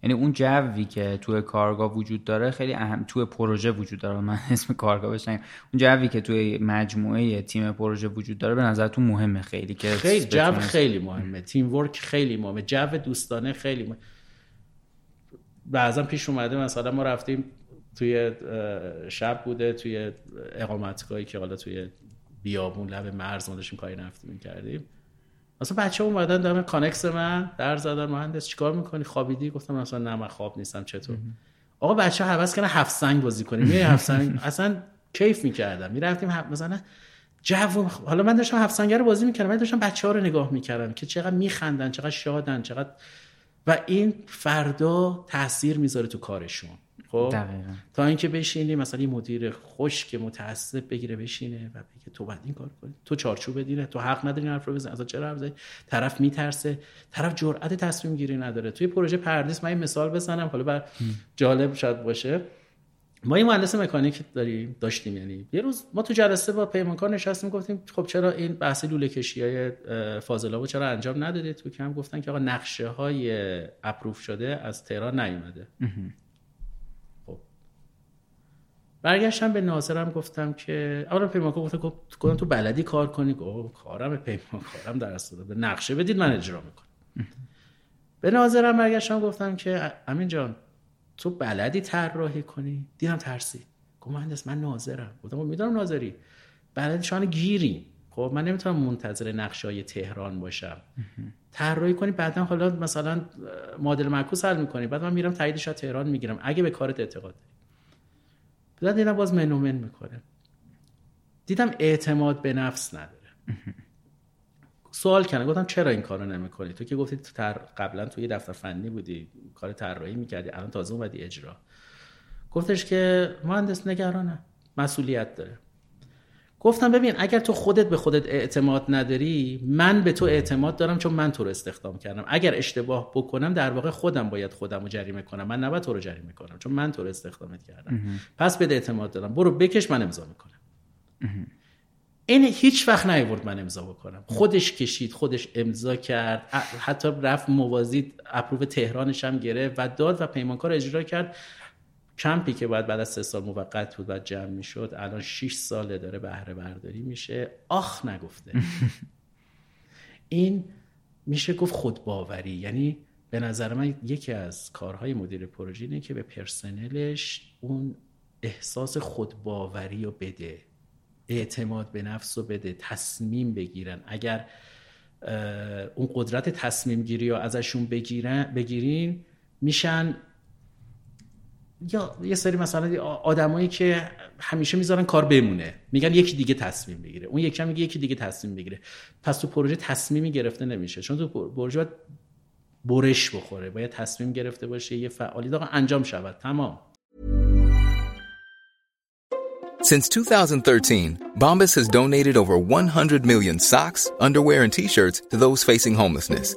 یعنی اون جوی که توی کارگاه وجود داره خیلی اهم توی پروژه وجود داره. من [laughs] اسم کارگاه بشنم اون جوی که توی مجموعه تیم پروژه وجود داره به نظرتون مهمه خیلی که خیلی جو خیلی مهمه. تیم ورک خیلی مهمه. جو دوستانه خیلی مهمه. بعضا پیش اومده مثلا ما رفتیم توی شب بوده توی اقامتگاهی که حالا توی بیابون لب مرز ما داشتیم کاری نفتی می‌کردیم. مثلا بچه اومدن دارم کانکس من در زدن مهندس چیکار می‌کنی؟ خوابیدی؟ گفتم مثلا نه من خواب نیستم چطور؟ آقا بچه ها حواس کردن هفت سنگ بازی کنیم. یه هفت سنگ. اصلا کیف می‌کردم. می‌رفتیم مثلا جو حالا من داشتم هفت بازی می‌کردم من داشتم بچه ها رو نگاه می‌کردم که چقدر میخندن چقدر شادن چقدر و این فردا تاثیر می‌ذاره تو کارشون. خب؟ تا اینکه بشینی مثلا یه مدیر خشک متعصب بگیره بشینه و بگه تو باید این کار کنی. تو چارچوب بدینه تو حق نداری این حرف رو بزنی. اصلا چرا حرف طرف میترسه. طرف جرأت تصمیم گیری نداره. توی پروژه پردیس من این مثال بزنم. حالا بر جالب شاید باشه. ما یه مهندس مکانیک داریم داشتیم. یعنی یه روز ما تو جلسه با پیمانکار نشستیم گفتیم خب چرا این بحث لوله کشی های فاضلابو چرا انجام ندادید؟ تو کم گفتن که آقا نقشه های اپروف شده از تهران نیومده. برگشتم به ناظرم گفتم که اولا پیمانکار گفت گفتم تو بلدی کار کنی؟ گفت کارم پیمانکارم در به نقشه بدید من اجرا می‌کنم. به ناظرم برگشتم گفتم که امین جان تو بلدی طراحی کنی؟ دیدم ترسی. گفت مهندس من ناظرم. گفتم خب می‌دونم ناظری. بلدی شان گیریم خب من نمی‌تونم منتظر نقشای تهران باشم. طراحی کنی بعدا حالا مثلا مدل معکوس حل می‌کنی. بعد من میرم تاییدش از تهران می‌گیرم. اگه به کارت اعتقاد داری. بعد دیدم باز منومن می‌کنه. دیدم اعتماد به نفس نداره. سوال کردم. گفتم چرا این کارو نمی‌کنی؟ تو که گفتی تو تر... قبلا توی دفتر فنی بودی کار طراحی می‌کردی الان تازه اومدی اجرا. گفتش که مهندس نگرانه. مسئولیت داره. گفتم ببین اگر تو خودت به خودت اعتماد نداری من به تو اعتماد دارم چون من تو رو استخدام کردم. اگر اشتباه بکنم در واقع خودم باید خودم رو جریمه کنم. من نباید تو رو جریمه کنم چون من تو رو استخدامت کردم. پس به اعتماد دارم. برو بکش من امضا می‌کنم. این هیچ وقت نیورد من امضا بکنم. خودش کشید خودش امضا کرد. حتی رفت موازی اپروف تهرانش هم گرفت و داد و پیمانکار اجرا کرد. کمپی که باید بعد از سه سال موقت بود و جمع می‌شد الان 6 ساله داره بهره برداری میشه. آخ نگفته. [laughs] این میشه گفت خودباوری. یعنی به نظر من یکی از کارهای مدیر پروژه اینه که به پرسنلش اون احساس خودباوری رو بده. اعتماد به نفس رو بده تصمیم بگیرن. اگر اون قدرت تصمیم گیری رو ازشون بگیرن بگیرین میشن یا یه سری مثلا آدمایی که همیشه می‌ذارن کار بمونه. میگن یکی دیگه تصمیم بگیره. اون یکی میگه یکی دیگه تصمیم بگیره. پس تو پروژه تصمیمی گرفته نمیشه. چون تو پروژه باید برش بخوره. باید تصمیم گرفته باشه یه فعالی انجام شود. تمام. Since 2013, Bombas has donated over 100 million socks, underwear, and t-shirts to those facing homelessness.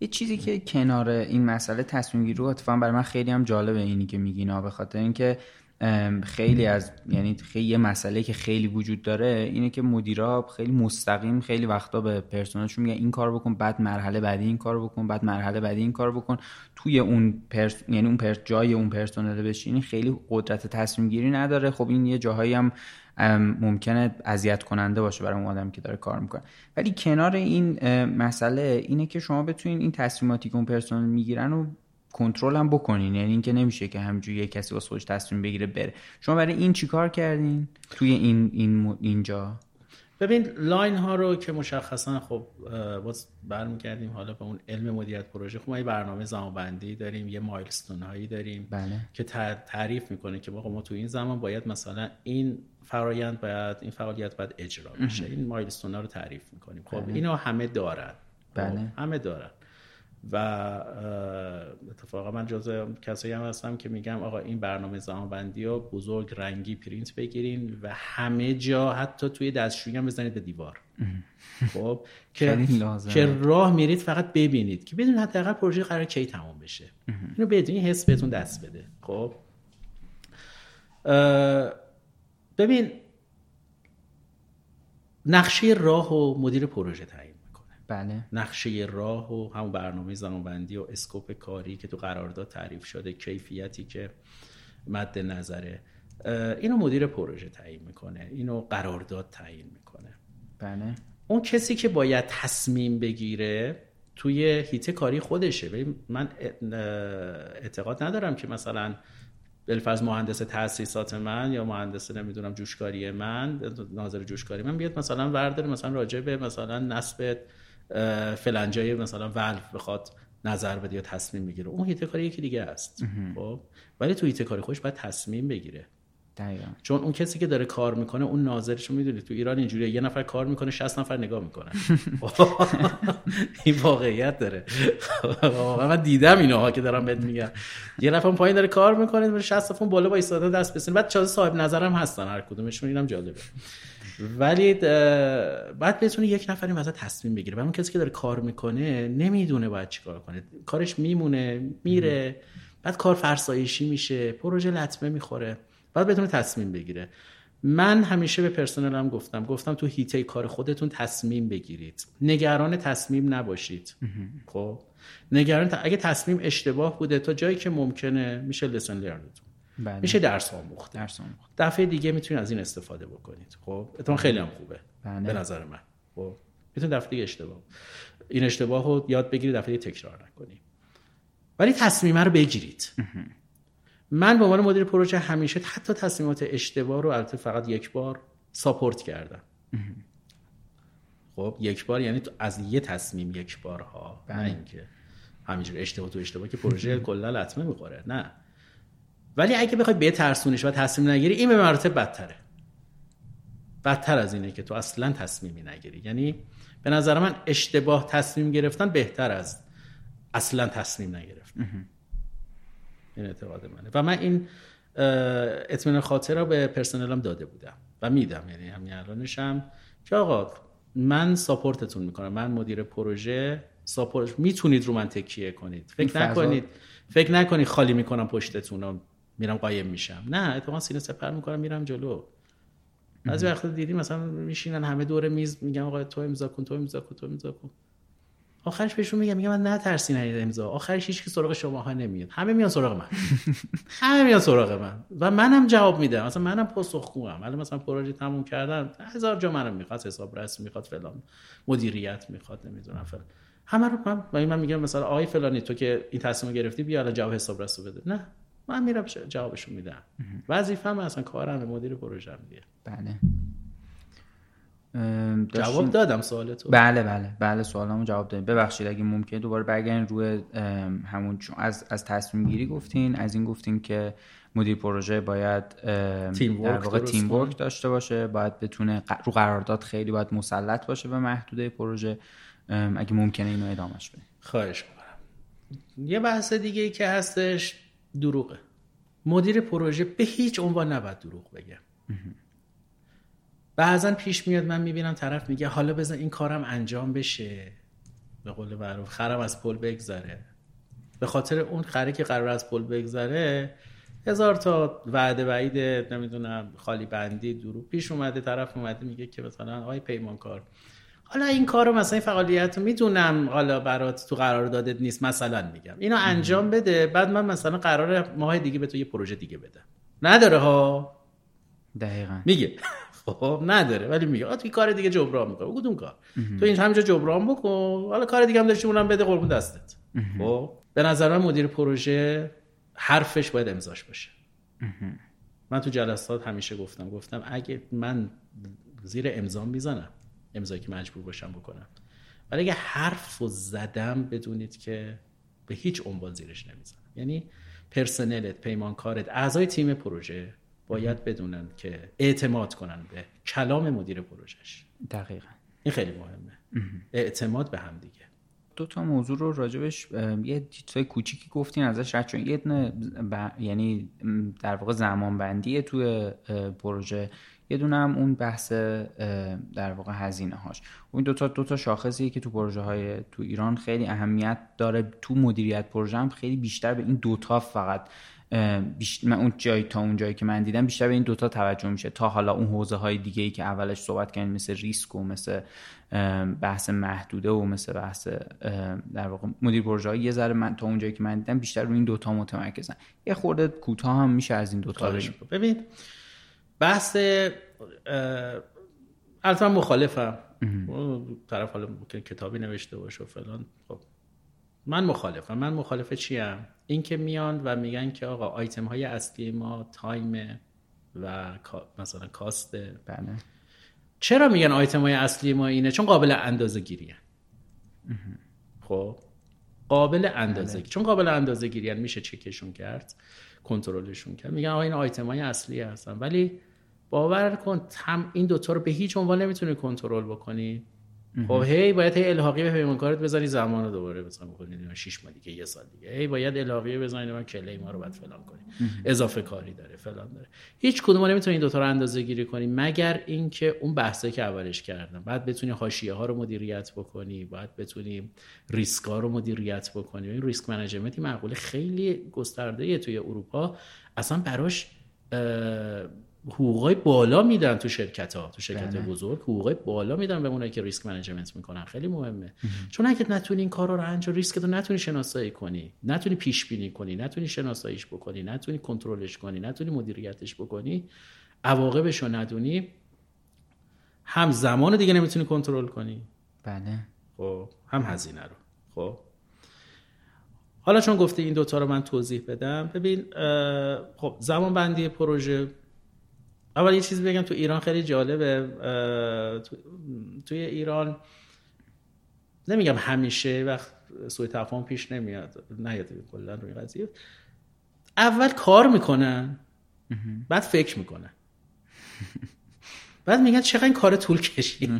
یه چیزی که کنار این مسئله تصمیم گیری رو اتفاقا برای من خیلی هم جالبه اینی که میگینا به خاطر اینکه خیلی از یعنی خیلی یه مسئله که خیلی وجود داره اینه که مدیرا خیلی مستقیم خیلی وقتا به پرسنلشون میگن این کار بکن بعد مرحله بعدی این کار بکن بعد مرحله بعدی این کار بکن. توی اون پرس... یعنی اون پرس... جای اون پرسنل بشینی خیلی قدرت تصمیم گیری نداره. خب این یه جاهایی هم ممکنه اذیت کننده باشه برای اون آدم که داره کار می‌کنه. ولی کنار این مسئله اینه که شما بتونین این تصمیماتی که اون پرسنل می‌گیرن و کنترل هم بکنین. یعنی اینکه نمیشه که همینجوری یه کسی واسه خودش تصمیم بگیره بره. شما برای این چیکار کردین توی این این اینجا؟ ببین لاین ها رو که مشخصا خب باز برمیگردیم حالا به اون علم مدیریت پروژه. خب ما یه برنامه زمانبندی داریم یه مایلستون هایی داریم بله. که تعریف می‌کنه که ما تو این زمان باید مثلا این فرایند باید این فعالیت باید اجرا بشه. این مایلستون ها رو تعریف می‌کنیم. خب بله. اینو همه دارن. بله. خب، همه دارن. و اتفاقا من جزء کسایی هم هستم که میگم آقا این برنامه زمانبندی ها بزرگ رنگی پرینت بگیرین و همه جا حتی توی دستشویی هم بزنید به دیوار. [laughs] خب؟ که که راه میرید فقط ببینید که بدون حداقل پروژه قرار کی تمام بشه. اینو بدون این حس بهتون دست بده. خب؟ ببین نقشه راه و مدیر پروژه تعیین. بله. نقشه راه و همون برنامه زمانبندی و اسکوپ کاری که تو قرارداد تعریف شده کیفیتی که مد نظره. اینو مدیر پروژه تعیین می‌کنه اینو قرارداد تعیین می‌کنه. بله. اون کسی که باید تصمیم بگیره توی هیته کاری خودشه. ببین من اعتقاد ندارم که مثلا بالفرض مهندس تاسیسات من یا مهندس نمی‌دونم جوشکاری من ناظر جوشکاری من بیاد مثلا ورداره مثلا راجع به مثلا نصب فلنجای مثلا ولف بخواد نظر بده یا تصمیم بگیره. اون هیته کاری یکی دیگه است. خب؟ ولی تو هیته کاری خوش باید تصمیم بگیره. دقیقا. چون اون کسی که داره کار می‌کنه اون ناظرش می‌دونی. تو ایران اینجوریه. یه نفر کار می‌کنه 60 نفر نگاه می‌کنه [laughs] این واقعیت داره. من دیدم اینها که دارم بهت میگم. یه نفر پایین داره کار می‌کنه 60 نفر بالا با ایستاده دست بسین بعد چازه صاحب نظرم هستن هر کدومشون. اینم جالبه. ولی بعد بتونه یک نفر این واسه تصمیم بگیره و اون کسی که داره کار می‌کنه نمی‌دونه باید چیکار کنه. کارش میمونه میره. بعد کار فرسایشی میشه پروژه لطمه می‌خوره. بعد بتونه تصمیم بگیره. من همیشه به پرسنلم گفتم گفتم تو هیته کار خودتون تصمیم بگیرید. نگران تصمیم نباشید. خب؟ نگران اگه تصمیم اشتباه بوده تا جایی که ممکنه میشه لسن لرنتون بله. میشه درس آموخت. درس آموخت. دفعه دیگه می‌تونید از این استفاده بکنید. خب اتون خیلی هم خوبه. بله. به نظر من. خب می‌تونید دفعه دیگه اشتباه. این اشتباه رو یاد بگیرید دفعه دیگه تکرار نکنید ولی تصمیم رو بگیرید. من به عنوان مدیر پروژه همیشه حتی تصمیمات اشتباه رو البته فقط یک بار ساپورت کردم. خب یک بار یعنی از یه تصمیم یک بار ها نه بله. اینکه همینجور اشتباه تو اشتباه که پروژه کلا لطمه می‌خوره. نه. ولی اگه بخوای به ترسونش و تصمیم نگیری این به مراتب بدتره. بدتر از اینه که تو اصلا تصمیمی نگیری. یعنی به نظر من اشتباه تصمیم گرفتن بهتر از اصلا تصمیم نگرفتن این اعتقاد منه. و من این اطمینان خاطر رو به پرسنلم داده بودم و میدم. یعنی همین الانشم که آقا من ساپورتتون می‌کنم. من مدیر پروژه ساپورت می‌تونید رو من تکیه کنید. فکر نکنید. فکر نکنید خالی می‌کنم پشتتون رو میرم قایم میشم. نه اتفاقا سینه سپر می‌کنم میرم جلو. از وقت دیدی مثلا میشینن همه دور میز میگم آقا تو امضا کن تو امضا کن تو امضا کن. آخرش بهشون میگم میگم من نه ترسی نرید امضا. آخرش هیچ کی سراغ شماها نمیاد. همه میان سراغ من. [laughs] همه میان سراغ من. و منم جواب میدم. مثلا منم پاسخگوام ولی مثلا پروژه تموم کردم هزار جا منم می‌خواد حساب رسمی می‌خواد فلان مدیریت می‌خواد نمی‌دونم فلان. همه رو من من میگم مثلا آقای فلانی تو که این تصمیم گرفتی بیا الان جواب حساب رسو بده. نه. من میرم جوابشون میدم. وظیفه من اصلا کارم مدیر پروژه دیگه. بله. جواب دادم سوالتو. بله بله بله سوالمو جواب دادیم ببخشید اگه ممکنه دوباره برگردین روی همون از از تصمیم گیری گفتین از این گفتین که مدیر پروژه باید تیم در واقع تیم ورک داشته باشه باید بتونه رو قرارداد خیلی باید مسلط باشه به محدوده پروژه. اگه ممکنه اینو ادامش بدین. خواهش می‌کنم. یه بحث دیگه ای که هستش دروغه. مدیر پروژه به هیچ عنوان نباید دروغ بگه. بعضا پیش میاد من می‌بینم طرف میگه حالا بزن این کارم انجام بشه. به قول معروف خرم از پل بگذره. به خاطر اون خره که قرار از پل بگذره هزار تا وعده وعید نمی‌دونم خالی بندی درو پیش اومده طرف اومده میگه که مثلا آقای پیمانکار حالا این کارو مثلا این فعالیت رو می‌دونم. حالا برات تو قرار دادت نیست. مثلا میگم. اینو انجام بده. بعد من مثلا قرار ماه دیگه به تو یه پروژه دیگه بدم. نداره ها؟ دقیقا. میگه. [laughs] خب نداره. ولی میگه. تو کار دیگه جبران می‌کنه کدوم کار. تو این همینجا جبران بکن. حالا کار دیگه هم داشتی اونم بده قربون دستت. خب به نظر من مدیر پروژه حرفش باید امضاش باشه. من تو جلسات همیشه گفتم گفتم اگه من زیر امضا می‌زنم امضایی که مجبور باشم بکنم. ولی اگه حرف و زدم بدونید که به هیچ عنوان زیرش نمی‌زنم. یعنی پرسنلت پیمانکارت اعضای تیم پروژه باید بدونن که اعتماد کنن به کلام مدیر پروژش دقیقا. این خیلی مهمه. اعتماد به هم دیگه. دو تا موضوع رو راجبش یه چیزای کوچیکی گفتین ازش رد چون یه یعنی در واقع زمان بندیه توی پروژه. یه دونه هم اون بحث در واقع هزینه هاش اون دو تا دو تا شاخصیه که تو پروژه های تو ایران خیلی اهمیت داره. تو مدیریت پروژه هم خیلی بیشتر به این دوتا فقط بیشتر من اون جایی تا اون جایی که من دیدم بیشتر به این دوتا توجه میشه. تا حالا اون حوزه های دیگه ای که اولش صحبت کردیم مثل ریسک و مثل بحث محدوده و مثل بحث در واقع مدیر پروژه یه ذره من تا اون جایی که من دیدم بیشتر روی این دوتا متمرکزن. یه خورده کوتاه هم میشه از این دوتا ببین بحث البته مخالفم. طرف حالا ممکن کتابی نوشته باشه و فلان. خب. من مخالفم. من مخالف چیم؟ این که میان و میگن که آقا آیتم های اصلی ما تایم و مثلا کاسته بله. چرا میگن آیتم های اصلی ما اینه؟ چون قابل اندازه گیریه. خب. قابل اندازه بله. چون قابل اندازه گیری میشه چکشون کرد کنترلشون کرد. میگن آقا این آیتم های اصلی هستن. ولی باور کن هم این دوتا رو به هیچ عنوان نمی‌تونی کنترل بکنی. خب هی باید هی الحاقی به پیمانکارت بذاری زمان رو دوباره بزن. بکنی 6 ماه دیگه یه سال دیگه. هی باید الحاقی بزنی من کلی ما رو باید فلان کنی. اضافه کاری داره فلان داره. هیچ کدوم نمی‌تونی این دو تا رو اندازه گیری کنی مگر اینکه اون بحثی که اولش کردم. بعد بتونی حاشیه ها رو مدیریت بکنی بعد بتونی ریسک ها رو مدیریت بکنی. این risk management مقوله خیلی گسترده توی اروپا. اصلا براش حقوقای بالا میدن تو شرکت ها تو شرکت بله. بزرگ حقوقای بالا میدن به اونایی که risk management می‌کنن. خیلی مهمه. چون اگه نتونی این کارا رو انجام ریسک رو نتونی شناسایی کنی نتونی پیش بینی کنی نتونی شناساییش بکنی نتونی کنترلش کنی نتونی مدیریتش بکنی عواقبش رو ندونی هم زمان دیگه نمی‌تونی کنترل کنی. بله. خب هم هزینه رو. خب. حالا چون گفته این دوتا رو من توضیح بدم. ببین خب زمان بندی پروژه اول یه چیزی بگم تو ایران خیلی جالبه تو- توی ایران نمیگم همیشه وقت سوی تفاهم پیش نمیاد نیاد کلا روی قضیه. اول کار می‌کنن بعد فکر می‌کنن. بعد میگن چقدر این کار طول کشید.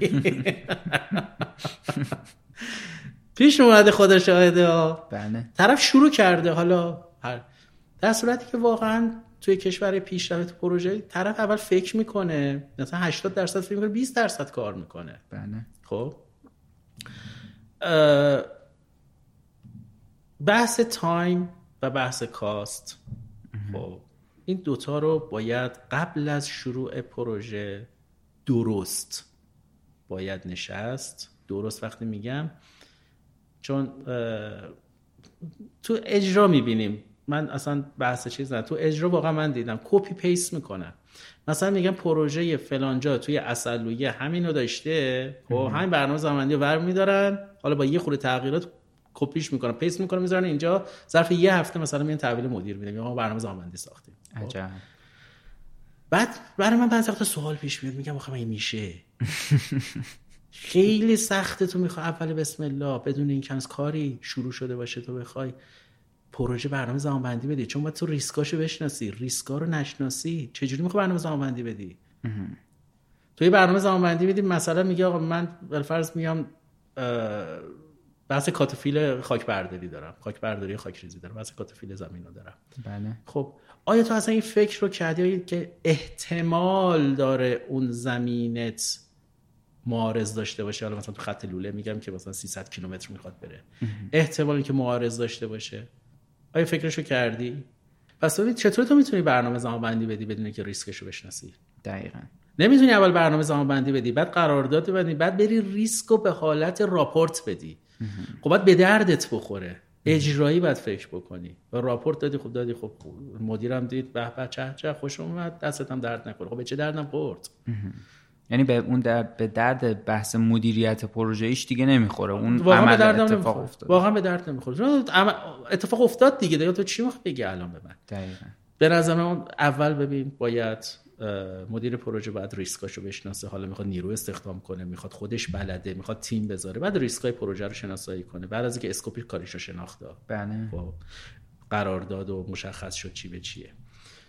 پیش اومده خدا شاهده ها. بله. طرف شروع کرده حالا هر در صورتی که واقعا توی کشور پیشرفت پروژه طرف اول فکر می‌کنه مثلا 80 درصد فکر می‌کنه 20 درصد کار می‌کنه. بله. خب؟ بحث time و بحث cost. خب این دوتا رو باید قبل از شروع پروژه درست باید نشست. درست وقتی میگم چون تو اجرا می‌بینیم. من اصلا بحث چیز نه تو اجرا واقعا من دیدم. copy paste می‌کنن مثلا میگم پروژه فلانجا توی اصلویه همین رو داشته. خب همین برنامه زمانی رو ور میدارن حالا با یه خورده تغییرات کپیش می‌کنن. paste می‌کنن می‌ذارن اینجا. ظرف یه هفته مثلا میان تحویل مدیر میدن میگم ما برنامه زمانی ساختیم. خب؟ عجب. بعد برای من بعضی وقتا سوال پیش میاد. میگم آخه میشه؟ خیلی سخته تو می‌خوای اول بسم الله بدون اینکه از کاری شروع شده باشه تو بخوای. پروژه برنامه زمان بندی بدی. چون باید تو ریسکاشو بشناسی. ریسکا رو نشناسی. چجوری می‌خوای برنامه زمان بندی بدی توی برنامه زمان بندی میدیم مثلا میگه آقا من بالفرض میام بحث کاتوفیل خاک برداری دارم. خاک برداری خاک ریزی دارم. بحث کاتوفیل زمین رو دارم. بله. خب آیا تو اصلا این فکر رو کردی؟ که احتمال داره اون زمینت معارض داشته باشه؟ حالا مثلا تو خط لوله میگم که مثلا 300 کیلومتر می‌خواد بره. احتمال که معارض داشته باشه. آیا فکرشو کردی؟ پس ببین چطور تو می‌تونی برنامه زمان بندی بدی بدون که ریسکشو بشناسی؟ دقیقا. نمی‌تونی اول برنامه زمان بندی بدی بعد قرارداد بدی بعد بری ریسک رو به حالت راپورت بدی. خب باید به دردت بخوره. اجرایی باید فکر بکنی. و راپورت دادی خب دادی خب مدیرم دید به به چه چه خوش اومد دستت هم درد نکنه. خب به چه دردم خورد؟ یعنی به اون درد به درد بحث مدیریت پروژه ایش دیگه نمی‌خوره. اون واقعا به عمل دردم اتفاق نمی‌خوره افتاده. واقعا به درد نمی‌خوره. اتفاق افتاد دیگه. دیگه تو چی می‌خوای بگی الان به من؟ دقیقا. به نظر من اول ببین باید مدیر پروژه باید ریسکاشو بشناسه. حالا می‌خواد نیرو استخدام کنه می‌خواد خودش بلده می‌خواد تیم بذاره. بعد ریسکای پروژه رو شناسایی کنه. بعد از اینکه scope ِ کاریش رو شناخته. بله. خب قرارداد و مشخص شد چی به چیه.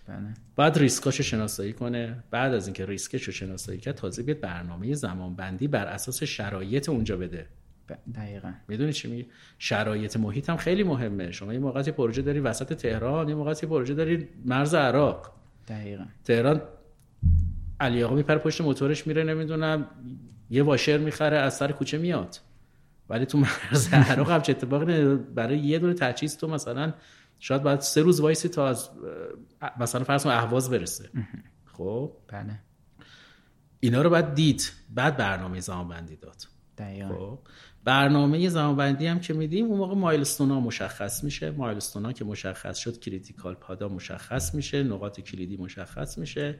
بله. بعد ریسکاشو شناسایی کنه. بعد از اینکه ریسکش رو شناسایی کرد تازه بیاد برنامه زمانبندی بر اساس شرایط اونجا بده. دقیقا. می‌دونی چی میگه شرایط محیط هم خیلی مهمه. شما یه موقعی پروژه داری وسط تهران یه موقعی پروژه داری مرز عراق. دقیقا. تهران علی آقا میپره پشت موتورش میره نمی‌دونم یه واشر می‌خره از سر کوچه میاد. ولی تو مرز عراق هم چه اتفاقی برای یه دونه تجهیز تو مثلا شاید باید سه روز وایسی تا از مثلا فرض کن اهواز برسه. خب؟ بله. اینا رو باید دید. بعد برنامه زمان بندی داد. دقیقا. خب؟ برنامه زمانبندی هم که میدیم اون موقع milestone ها مشخص میشه. milestone ها که مشخص شد critical path ها مشخص میشه نقاط کلیدی مشخص میشه.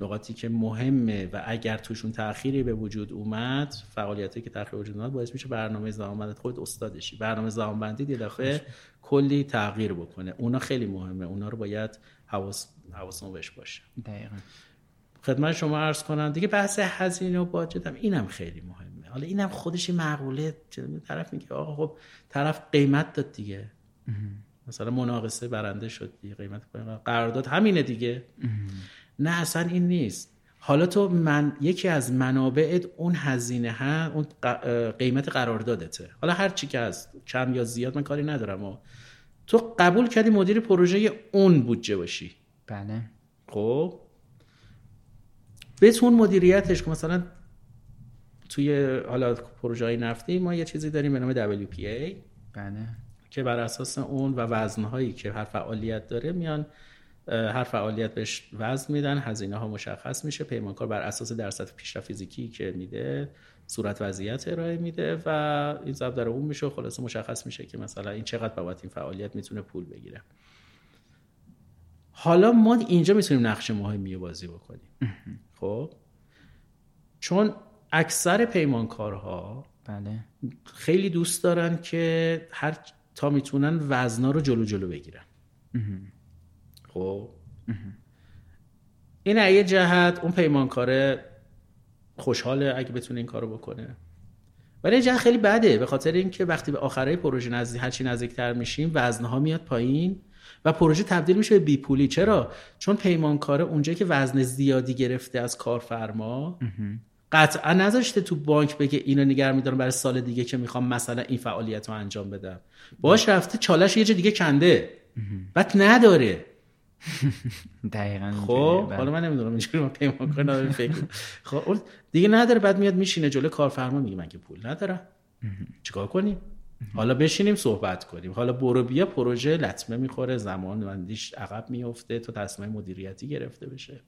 نقاطی که مهمه و اگر توشون تأخیری به وجود اومد فعالیتی که تأخیر وجود اومد باعث میشه برنامه زمانبندی خود استادشی برنامه زمانبندی یه دفعه کلی تغییر بکنه. اونا خیلی مهمه. اونا رو باید حواس حواسمون بهش باشه. دقیقا. خدمت شما عرض کنم. دیگه بحث هزینه و باجت هم اینم خیلی مهمه. حالا اینم خودش معقوله طرف میگه آقا خب طرف قیمت داد دیگه. مثلا مناقصه برنده شد دیگه قیمت قرارداد همینه دیگه. نه اصلا این نیست. حالا تو من یکی از منابع اون هزینه ها اون قیمت قراردادته. حالا هر چی که از کم یا زیاد من کاری ندارم و تو قبول کردی مدیر پروژه اون بودجه باشی؟ بله. خب. بتون مدیریتش که مثلا توی حالا پروژه های نفتی ما یه چیزی داریم به نام WPA بله. که بر اساس اون و وزنهایی که هر فعالیت داره میان هر فعالیت بهش وزن میدن هزینه ها مشخص میشه پیمانکار بر اساس درصد پیشرفت فیزیکی که میده صورت وضعیت ارائه میده و این ضرب در اون میشه خلاصه مشخص میشه که مثلا این چقدر بابت این فعالیت می‌تونه پول بگیره. حالا ما اینجا می‌تونیم نقش مهمی بازی بکنیم. خب؟ چون اکثر پیمانکارها بله. خیلی دوست دارن که هر تا می‌تونن وزنا رو جلو جلو بگیرن. خب. این یه جهت اون پیمانکاره خوشحاله اگه بتونه این کارو بکنه. ولی جهت خیلی بده به خاطر اینکه وقتی به آخرای پروژه نزدیک هرچی نزدیکتر میشیم وزنها میاد پایین و پروژه تبدیل میشه به بیپولی. چرا؟ چون پیمانکاره اونجایی که وزن زیادی گرفته از کارفرما قطعا نذاشته تو بانک بگه اینو نگر میدارم برای سال دیگه که می‌خوام مثلا این فعالیت رو انجام بدم. باش رفته چالش یه جا دیگه کنده. بعد نداره. دقیقا خب حالا من نمی‌دونم اینجوری ما پیمان کنم فکر. خب دیگه نداره بعد میاد میشینه جلو کارفرما میگه من که پول ندارم چیکار کنیم؟ حالا بشینیم صحبت کنیم. حالا برو بیا پروژه لطمه می‌خوره زمان مندیش عقب میفته تو تصمیم مدیریتی گرفته بشه.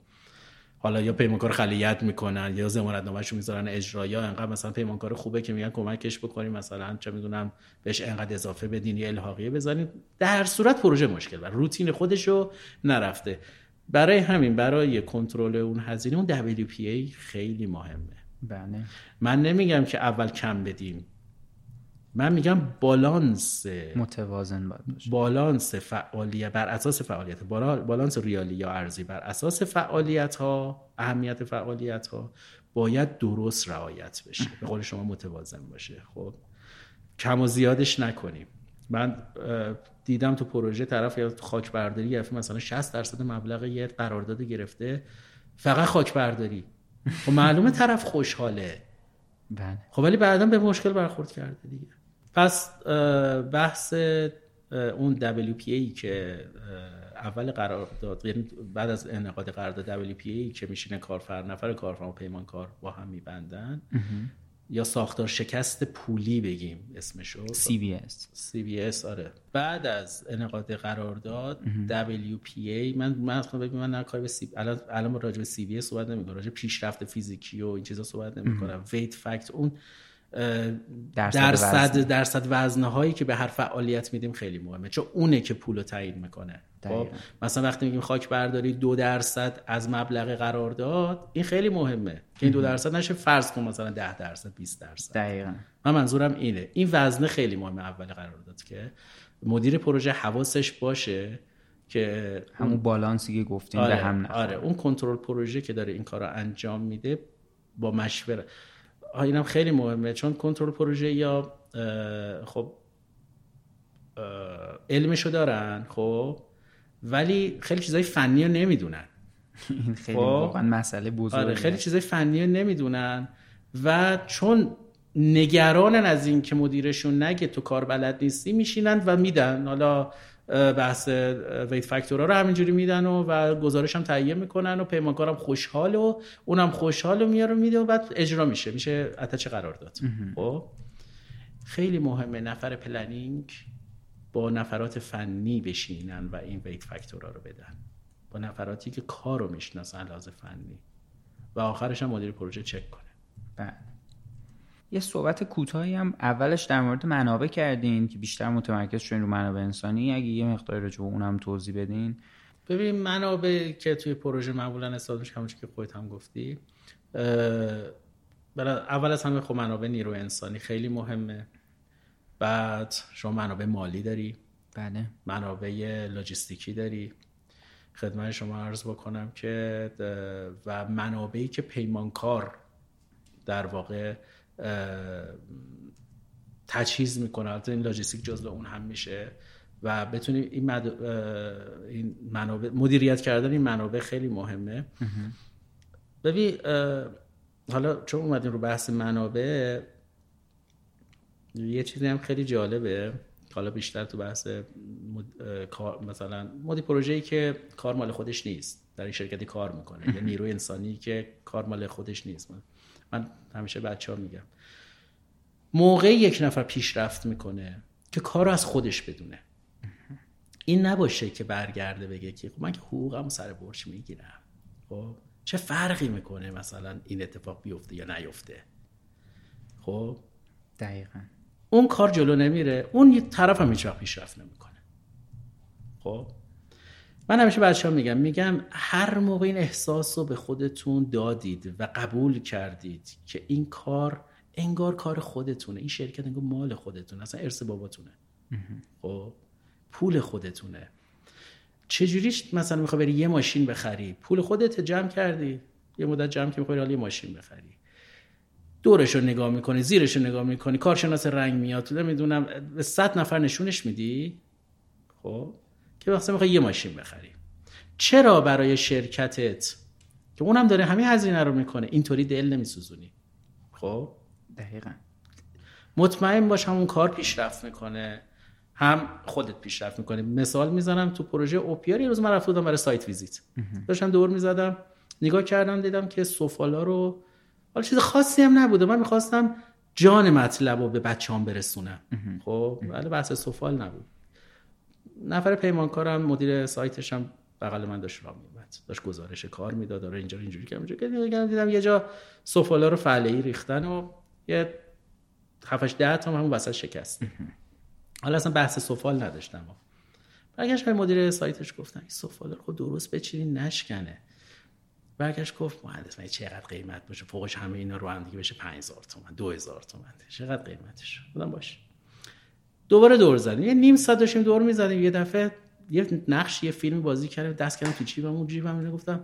حالا یا پیمانکار خلیت می‌کنن یا ضمانت نامه‌شو می‌ذارن اجرا یا انقدر مثلا پیمانکار خوبه که میگن کمکش بکنیم مثلا چه می‌دونم بهش انقدر اضافه بدین یا الحاقیه بزنید در صورت پروژه مشکل و روتین خودشو نرفته. برای همین برای کنترل اون هزینه اون WPA خیلی مهمه. بله. من نمیگم که اول کم بدیم من میگم بالانس متوازن باید باشه. بالانس فعالیت بر اساس فعالیت. بالانس ریالی یا ارزی. بر اساس فعالیت ها اهمیت فعالیت ها باید درست رعایت بشه. به قول شما متوازن باشه. خب کم و زیادش نکنیم. من دیدم تو پروژه طرف یا خاک برداری گرفته. مثلا 60 درصد مبلغ یه قرارداد گرفته. فقط خاک برداری خب معلومه طرف خوشحاله. بله. خب ولی بعدا به مشکل برخورد کرده دیگه. پس بحث اون WPA که اول قرارداد یعنی بعد از انعقاد قرارداد WPA که میشینه کارفر نفر کارفرما و پیمانکار با هم میبندن یا ساختار شکست پولی بگیم اسمشو. CBS CBS آره. بعد از انعقاد قرارداد WPA من من ببین من کاری به سی الان الان راجع به CBS صحبت نمی‌کنم راجع پیشرفت فیزیکی و این چیزا صحبت نمی‌کنم. ویت فکت اون درصد درصد وزنه. هایی که به هر فعالیت میدیم خیلی مهمه. چون اونه که پول رو تعیین می‌کنه. خب مثلا وقتی میگیم خاک برداری دو درصد از مبلغ قرارداد این خیلی مهمه که این دو درصد نشه فرض کن مثلا ده درصد 20 درصد. دقیقا. من منظورم اینه. این وزنه خیلی مهمه اول قرارداد که مدیر پروژه حواسش باشه که همون بالانسی که گفتیم آره، به هم نخوره. آره اون کنترل پروژه که داره این کار رو انجام میده با مشوره. اینم خیلی مهمه. چون کنترل پروژه یا خب علمشو دارن خب ولی خیلی چیزای فنی رو نمی‌دونن. این خیلی واقعا مسئله بزرگه. آره خیلی چیزای فنی رو نمی‌دونن و چون نگرانن از این که مدیرشون نگه تو کار بلد نیستی میشینن و میدن. حالا بحث weight factor ا رو همینجوری میدن و, و گزارش هم تهیه می‌کنن و پیمانکارم خوشحال و اونم خوشحال و میاره میده و بعد اجرا میشه. میشه attach قرار داد. خب؟ خیلی مهمه نفر planning با نفرات فنی بشینن و این weight factor ا رو بدن. با نفراتی که کار رو می‌شناسن لحاظ فنی. و آخرش هم مدیر پروژه چک کنه. بله. یه صحبت کوتاهی هم اولش در مورد منابع کردین که بیشتر متمرکز شدین رو منابع انسانی. اگه یه مقدار راجع به اونم توضیح بدین. ببین منابع که توی پروژه معمولا استفاده میشه همونش که خودت هم گفتی اول از همه خب منابع نیرو انسانی خیلی مهمه. بعد شما منابع مالی داری. بله. منابع لوجستیکی داری. خدمت شما عرض بکنم که و منابعی که پیمانکار در واقع تجهیز می‌کنه. البته این لاجستیک جزء اون هم میشه و بتونیم این, این منابع مدیریت کردن این منابع خیلی مهمه. ببین حالا چون اومدیم رو بحث منابع یه چیزی هم خیلی جالبه. حالا بیشتر تو بحث مثلا مدی پروژه‌ای که کار مال خودش نیست. در این شرکتی کار می‌کنه. یا نیروی انسانی که کار مال خودش نیست. من همیشه بچه ها میگم. موقع یک نفر پیشرفت می‌کنه که کار رو از خودش بدونه. این نباشه که برگرده بگه که خب من که حقوقم سر برش می‌گیرم. خب چه فرقی می‌کنه مثلا این اتفاق بیفته یا نیفته؟ خب؟ دقیقا. اون کار جلو نمیره. اون یه طرف هم هیچ پیشرفت نمی‌کنه. خب؟ من همیشه بچه ها میگم میگم هر موقع این احساس رو به خودتون دادید و قبول کردید که این کار انگار کار خودتونه این شرکت انگار مال خودتونه اصلا ارث باباتونه. خب پول خودتونه. چجوریش مثلا می‌خوای بری یه ماشین بخری؟ پول خودت جمع کردی. یه مدت جمع که می‌خوای یه ماشین بخری. دورش رو نگاه می‌کنی زیرش رو نگاه می‌کنی کارشناس رنگ میاد نمی‌دونم به صد نفر نشونش میدی؟ خب. که وقتی می‌خوای یه ماشین بخری. چرا برای شرکتت؟ که اونم داره همین هزینه رو می‌کنه. اینطوری دل نمیسوزونی. خب؟ دقیقا. مطمئن باش همون کار پیشرفت می‌کنه. هم خودت پیشرفت می‌کنی. مثال می‌زنم تو پروژه اوپیار یه روز من رفته بودم برای سایت ویزیت. داشتم دور می‌زدم. نگاه کردم دیدم که سفالا رو حالا چیز خاصی هم نبوده. من می‌خواستم جان مطلب رو به بچه هم برسونم خب؟ ولی بحث سفال نبود. نفر پیمانکارم مدیر سایتش هم بغل من داشت راه میومد داشت گزارش کار می‌داد. داره اینجا اینجوری که اینجا دیدم یه جا سفالا رو فعله ای ریختن و یه 7 ده تا همون وسط شکست. حالا اصلا بحث سفال نداشتم. برگشت مدیر سایتش گفتن این سفال رو خود درست بچینین نشکنه. برگشت گفت مهندس من چقدر قیمت باشه؟ فوقش همه اینا رو هم دیگه بشه 5000 تومن 2000 تومن. چقدر قیمتش؟ بودم باشه دوباره دور زدیم. یه نیم ساعت داشتیم دور می‌زدیم. یه دفعه یه نقش یه فیلم بازی کردیم. دست کردم تو جیبم اون جیبم اینو گفتم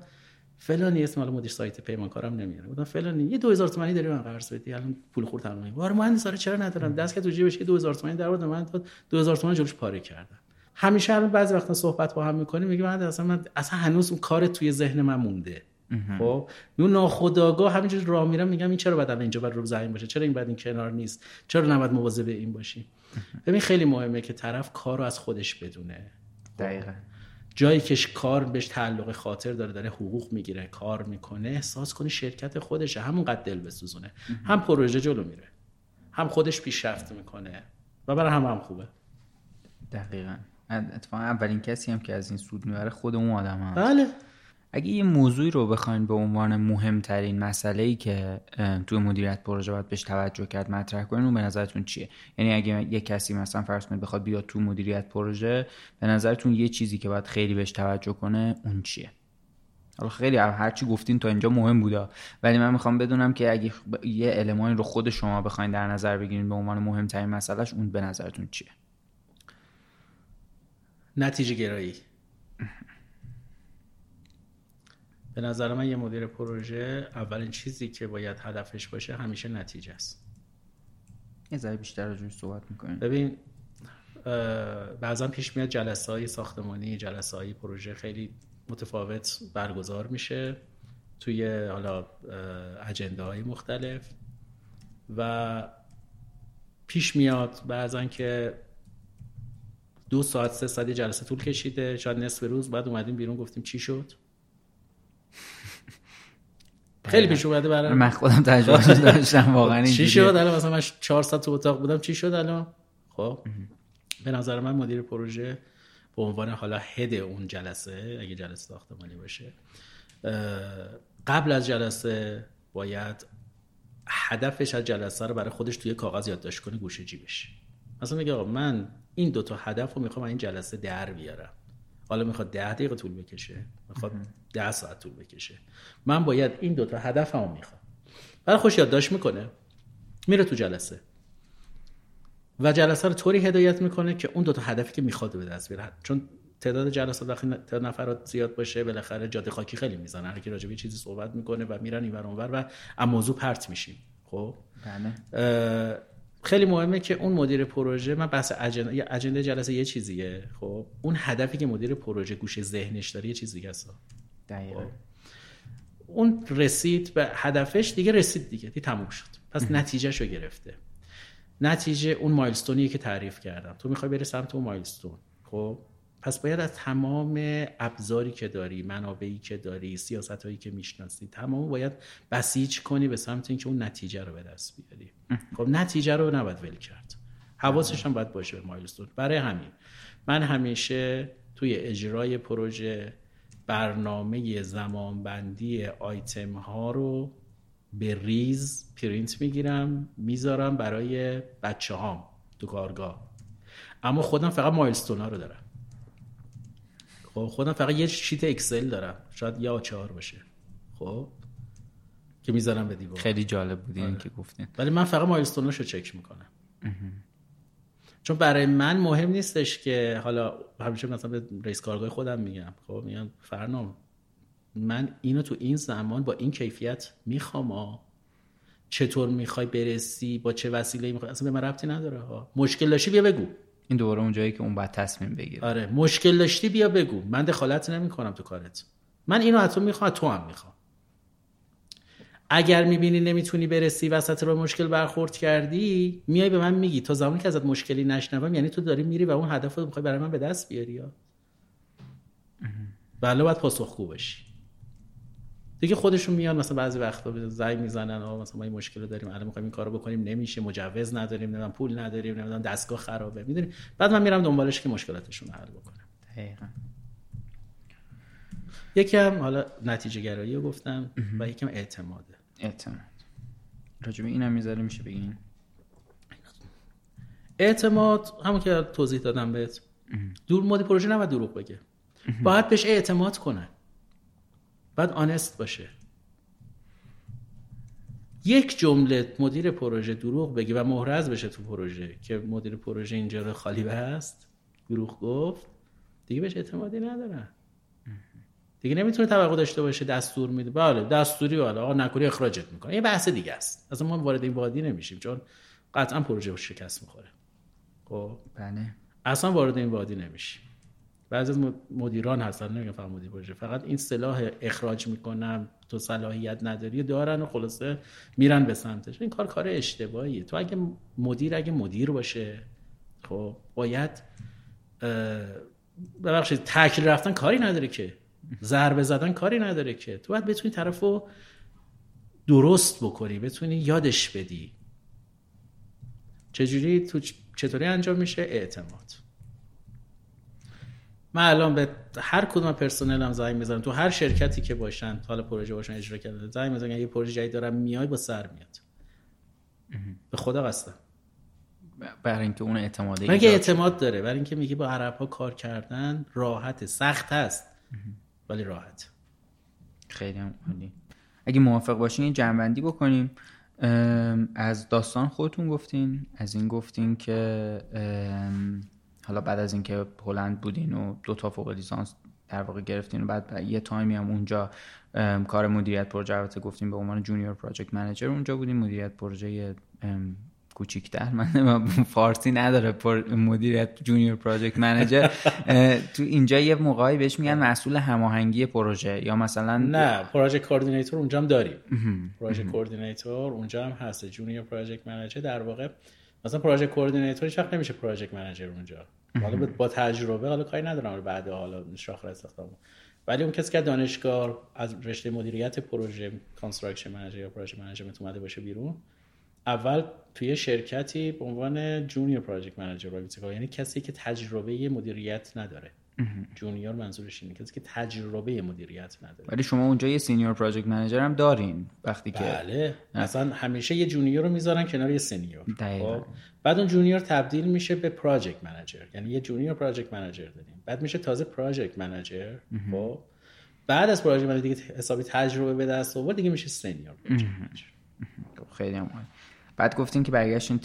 فلانی اسم مال مدیر سایت پیمانکارم نمیاره. گفتم فلانی یه 2000 تومانی داری من قرض بدی؟ الان پول خورد تمام. بار مهندس آره چرا ندارم؟ دست که تو جیبش یه 2000 تومانی در آورد من داد 2000 تومانی جلوش پاره کردم. همیشه الان بعضی وقتا صحبت با هم می‌کنیم میگه من اصلا من اصلا هنوز اون کار توی ذهن من مونده. خب؟ اون ناخداگاه همینجوری راه میرم میگم این چرا بعد اینجا بعد رو زمین باشه؟ چرا این بعد این کنار نیست؟ چرا نباید مواظب این باشیم ببین خیلی مهمه که طرف کار رو از خودش بدونه. دقیقا. جایی که کار بهش تعلق خاطر داره داره حقوق می‌گیره کار می‌کنه احساس کنه شرکت خودشه. همونقدر دل بسوزونه. هم پروژه جلو میره. هم خودش پیشرفت می‌کنه. و برای هم هم خوبه. دقیقا. اتفاقا اولین کسی هم که از این سود می‌بره خود اون آدم هم بله. اگه یه موضوعی رو بخواین به عنوان مهمترین مسئله ای که توی مدیریت پروژه باید بهش توجه کرد مطرح کنین اون به نظرتون چیه؟ یعنی اگه یه کسی مثلا فرض کنید بخواد بیاد تو مدیریت پروژه به نظرتون یه چیزی که باید خیلی بهش توجه کنه اون چیه؟ حالا خیلی هر چی گفتین تا اینجا مهم بوده ولی من می‌خوام بدونم که اگه یه المانی رو خود شما بخواین در نظر بگیرین به عنوان مهمترین مسئلهش اون به نظرتون چیه؟ نتیجه گرایی. به نظر من یه مدیر پروژه اولین چیزی که باید هدفش باشه همیشه نتیجه است. یه ذره بیشتر راجعش صحبت می‌کنیم. ببین بعضا پیش میاد جلسه های ساختمانی جلسه های پروژه خیلی متفاوت برگزار میشه توی حالا اجنده های مختلف و پیش میاد بعضا که دو ساعت سه ساعت جلسه طول کشیده شاید نصف روز بعد اومدیم بیرون گفتیم چی شد؟ خیلی پیش اومده برای من خودم تجربه [laughs] داشتم واقعا چی شد الان؟ مثلا من 4 ساعت تو اتاق بودم. چی شد الان؟ خب. به نظر من مدیر پروژه به عنوان حالا هد اون جلسه اگه جلسه ساختمانی باشه قبل از جلسه باید هدفش از جلسه رو برای خودش توی کاغذ یادداشت کنه گوشه جیبش. مثلا میگه آقا من این دو تا هدف رو می‌خوام این جلسه در بیارم. حالا می‌خواد ده دقیقه طول بکشه می‌خواد ده ساعت طول بکشه. من باید این دوتا هدف هم می‌خوام. برای خوش یادداشت می‌کنه میره تو جلسه. و جلسه رو طوری هدایت می‌کنه که اون دوتا هدفی که می‌خواد به دست بیاره. چون تعداد جلسات وقتی تعداد نفرات زیاد باشه بالاخره جاده خاکی خیلی می‌زنن. هر کی راجع به چیزی صحبت می‌کنه و میرن اینور اونور و از موضوع پرت میشیم. خب؟ بله. خیلی مهمه که اون مدیر پروژه من بحث اجنده اجنده جلسه یه چیزیه خب؟ اون هدفی که مدیر پروژه گوشه ذهنش داره یه چیز دیگه است. دقیقا. اون رسید به هدفش دیگه رسید دیگه دیگه تموم شد. پس نتیجهشو گرفته. نتیجه اون مایلستونیه که تعریف کردم. تو می‌خوای بری سمت اون مایلستون خب؟ پس باید از تمام ابزاری که داری منابعی که داری سیاست هایی که می‌شناسی تمام باید بسیج کنی به سمت اینکه اون نتیجه رو به دست بیاری. خب نتیجه رو نباید ول کرد. حواسش هم باید باشه به مایلستون. برای همین من همیشه توی اجرای پروژه برنامه زمانبندی آیتم ها رو به ریز پرینت می‌گیرم می‌ذارم برای بچه هام تو کارگاه. اما خودم فقط milestone ها رو دارم. خب خودم فقط یه sheet اکسل دارم. شاید یا چهار باشه. خب؟ که می‌ذارم به دیوار. خیلی جالب بود این که گفتین. ولی من فقط milestone اش رو چک می‌کنم. چون برای من مهم نیستش که حالا همیشه مثلا به رئیس کارگاه خودم میگم. خب میگم فرنام من اینو تو این زمان با این کیفیت می‌خوام ها چطور می‌خوای برسی با چه وسیله می‌خوای؟ اصلا به من ربطی نداره ها مشکل داشتی بیا بگو. این دوباره اون جایی که اون باید تصمیم بگیره. آره مشکل داشتی بیا بگو. من دخالت نمی‌کنم تو کارت. من اینو از تو می‌خوام تو هم می‌خوام. اگر می‌بینی نمی‌تونی برسی وسط رو مشکل برخورد کردی میای به من میگی. تا زمانی که ازت مشکلی نشنوم یعنی تو داری میری و اون هدف رو می‌خوای برای من به دست بیاری یا؟ بله باید پاسخگو باشی دیگه خودشون میان مثلا بعضی وقتا زنگ می‌زنن آ مثلا ما این مشکل داریم الان می‌خوایم این کارو بکنیم نمیشه مجوز نداریم نمی‌دونم پول نداریم نمی‌دونم دستگاه خرابه می‌دونی بعد من میرم دنبالش که مشکلاتشون رو حل بکنم. دقیقا. یکم حالا نتیجه گرایی رو گفتم و یکم اعتماده اعتماد. راجب اینم می‌ذاره میشه بگین؟ اعتماد همون که توضیح دادم بهت. دور مدیر پروژه نباید دروغ بگه. باید بهش اعتماد کنه باید آنست باشه. یک جمله مدیر پروژه دروغ بگی و محرز بشه تو پروژه که مدیر پروژه اینجا رو خالی هست دروغ گفت. دیگه بهش اعتمادی ندارن. دیگه نمی‌تونه توقع داشته باشه دستور میده. بله دستوری بله. آقا نکوری اخراجت می‌کنه. یه بحث دیگه است. اصلا ما وارد این وادی نمیشیم چون قطعا پروژه شکست می‌خوره. خب؟ بله. اصلا وارد این وادی نمیشیم. بعضی از مدیران هستن نمیگم فقط مدیر پروژه فقط این صلاح اخراج می‌کنم تو صلاحیت نداری دارن و خلاصه میرن به سمتش. این کار کار اشتباهیه. تو اگه مدیر اگه مدیر باشه خب باید ببخشید تکل رفتن کاری نداره که. ضربه زدن کاری نداره که. تو باید بتونی طرفو درست بکنی بتونی یادش بدی. چجوری؟ تو چطوری انجام میشه؟ اعتماد. من الان به هر کدوم پرسنل هم زنگ می‌زنم. تو هر شرکتی که باشن حالا پروژه باشن اجرا کردن زنگ می‌زنم. یه پروژه جدید دارم میای با سر میاد. به خدا قسم. برای اینکه اون اعتماد برای اینکه اعتماد داره برای اینکه میگه با عرب ها کار کردن راحت سخت هست ولی راحت خیلی هم عالی. اگه موافق باشین یه جمع‌بندی بکنیم. از داستان خودتون گفتین. از این گفتین که حالا بعد از اینکه هلند بودین و دو تا فوق لیسانس در واقع گرفتین و بعد یه time ی هم اونجا کار مدیریت پروژه البته گفتیم به عنوان junior project manager اونجا بودیم مدیریت پروژه کوچیکتر. [laughs] من فارسی نداره مدیریت junior project manager. تو اینجا یه موقعی بهش میگن مسئول هماهنگی پروژه یا مثلا نه project coordinator اونجا هم داریم. project coordinator اونجا هم هست junior project manager. در واقع مثلا project coordinator هیچ نمیشه project manager اونجا. حالا با تجربه حالا کاری ندارم بعد حالا شاخص استخدام ولی اون کسی که دانشگاه از رشته مدیریت پروژه construction manager یا project management اومده باشه بیرون اول توی شرکتی به عنوان junior project manager یعنی کسی که تجربه مدیریت نداره. junior منظورش اینه کسی که تجربه مدیریت نداره. ولی شما اونجا یه senior project manager هم دارین وقتی که بله. مثلا همیشه یه junior رو می‌ذارن کنار یه senior. خب؟ بعد اون junior تبدیل میشه به project manager. یعنی یه junior project manager داریم. بعد میشه تازه project manager. خب. بعد از project manager دیگه حسابی تجربه به دست آورد دیگه میشه senior خب، خیلی هم. بعد گفتین که برگشتین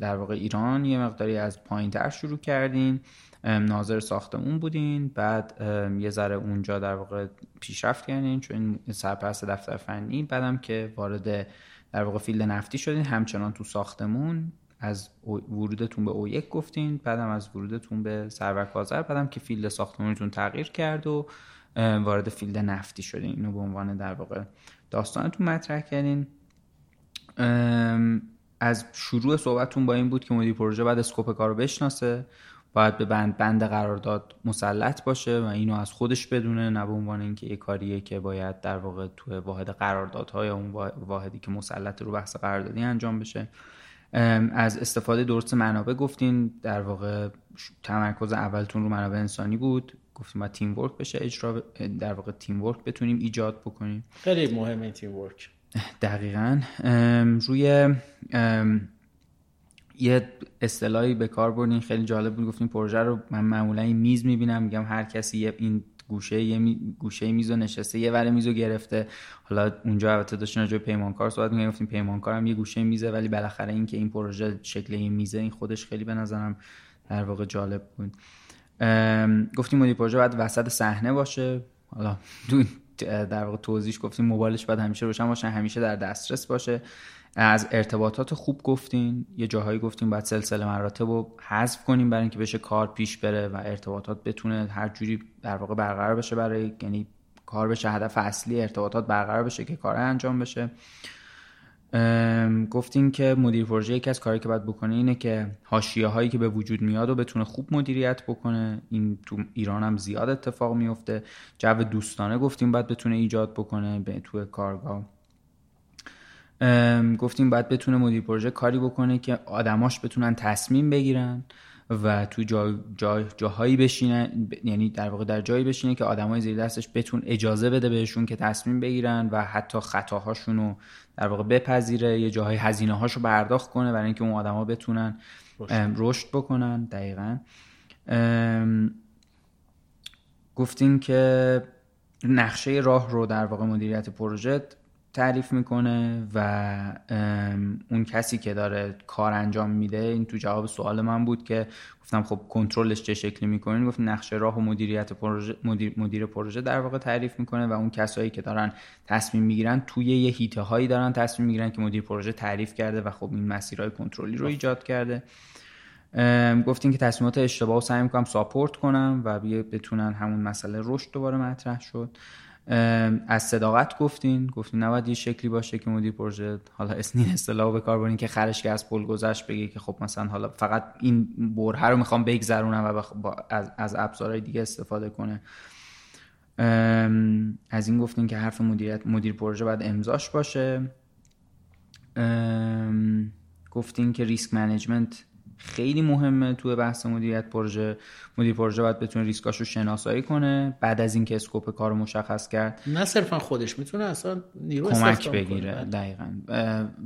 در واقع ایران یه مقداری از پایین تر شروع کردین. ناظر ساختمون بودین. بعد یه ذره اونجا در واقع پیشرفت کردین چون سرپرست دفتر فنی. بعدم که وارد در واقع field نفتی شدین همچنان تو ساختمون از ورودتون به OIEC گفتین بعدم از ورودتون به سرور کازر بعدم که field ساختمونتون تغییر کرد و وارد field نفتی شدین. اینو به عنوان در واقع داستانتون مطرح کردین. از شروع صحبتتون با این بود که مدیر پروژه باید اسکوپ کار رو بشناسه. باید به بند بند قرارداد مسلط باشه و اینو از خودش بدونه نه به عنوان اینکه یه کاریه که باید در واقع تو واحد قراردادها یا اون وا- واحدی که مسلط رو بحث قراردادی انجام بشه. از استفاده درست منابع گفتین در واقع تمرکز اولتون رو منابع انسانی بود. گفتیم باید تیم ورک بشه اجرا در واقع تیم ورک بتونیم ایجاد بکنیم. خیلی مهمه تیم ورک دقیقا روی یه اصطلاحی به کار بردین خیلی جالب بود گفتیم پروژه رو من معمولا این میز می‌بینم میگم هر کسی یه این گوشه یه می... گوشه میز رو نشسته یه ور میز گرفته. حالا اونجا البته داشتین راجع به پیمانکار صحبت می‌کردیم گفتیم پیمانکار هم یه گوشه میزه ولی بالاخره این که این پروژه شکل این میزه این خودش خیلی به نظرم در واقع جالب بود. گفتیم مدیر پروژه باید وسط صحنه باشه. حالا در واقع توضیحش گفتیم موبایلش باید همیشه روشن باشه همیشه در دسترس باشه. از ارتباطات خوب گفتین یه جاهایی گفتیم باید سلسله مراتب رو حذف کنیم برای اینکه بشه کار پیش بره و ارتباطات بتونه هر جوری در واقع برقرار بشه برای یعنی کار بشه هدف اصلی ارتباطات برقرار بشه که کار انجام بشه. ام، گفتیم که مدیر پروژه یکی از کاری که باید بکنه اینه که حاشیه هایی که به وجود میاد و بتونه خوب مدیریت بکنه. این تو ایران هم زیاد اتفاق میفته. جو دوستانه گفتیم باید بتونه ایجاد بکنه به تو کارگاه. گفتیم باید بتونه مدیر پروژه کاری بکنه که آدماش بتونن تصمیم بگیرن و تو جا جا جاهایی بشینن ب- یعنی در واقع در جایی بشینه که آدمای زیر دستش بتون اجازه بده بهشون که تصمیم بگیرن و حتی خطاهاشون رو در واقع بپذیره یه جاهای هزینه هاشو برداخت کنه برای اینکه اون آدما بتونن رشد. بکنن. دقیقا. ام، گفتیم که نقشه راه رو در واقع مدیریت پروژه تعریف می‌کنه و اون کسی که داره کار انجام میده این تو جواب سوال من بود که گفتم خب کنترلش چه شکلی می‌کنین؟ گفت نقشه راه و مدیریت پروژه مدیر, مدیر پروژه در واقع تعریف می‌کنه و اون کسایی که دارن تصمیم می‌گیرن توی یه هیته هایی دارن تصمیم می‌گیرن که مدیر پروژه تعریف کرده و خب این مسیرهای کنترلی رو ایجاد کرده. ام، گفتیم که تصمیمات اشتباه سعی می‌کنم ساپورت کنم و بتونن همون مسئله رشد دوباره مطرح شد. از صداقت گفتین. گفتین نباید یه شکلی باشه که مدیر پروژه حالا اسنین اصطلاح به کار برین که خرش که از پل گذشت بگه که خب مثلا حالا فقط این بره رو می‌خوام بگذرونم و بخ... با... از, از ابزارهای دیگه استفاده کنه. از این گفتین که حرف مدیریت مدیر پروژه باید امضاش باشه. گفتین که risk management خیلی مهمه توی بحث مدیریت پروژه. مدیر پروژه باید بتونه ریسکاش رو شناسایی کنه بعد از اینکه scope کار رو مشخص کرد. نه صرفا خودش می‌تونه اصلا نیرو کمک بگیره. کنه. دقیقا.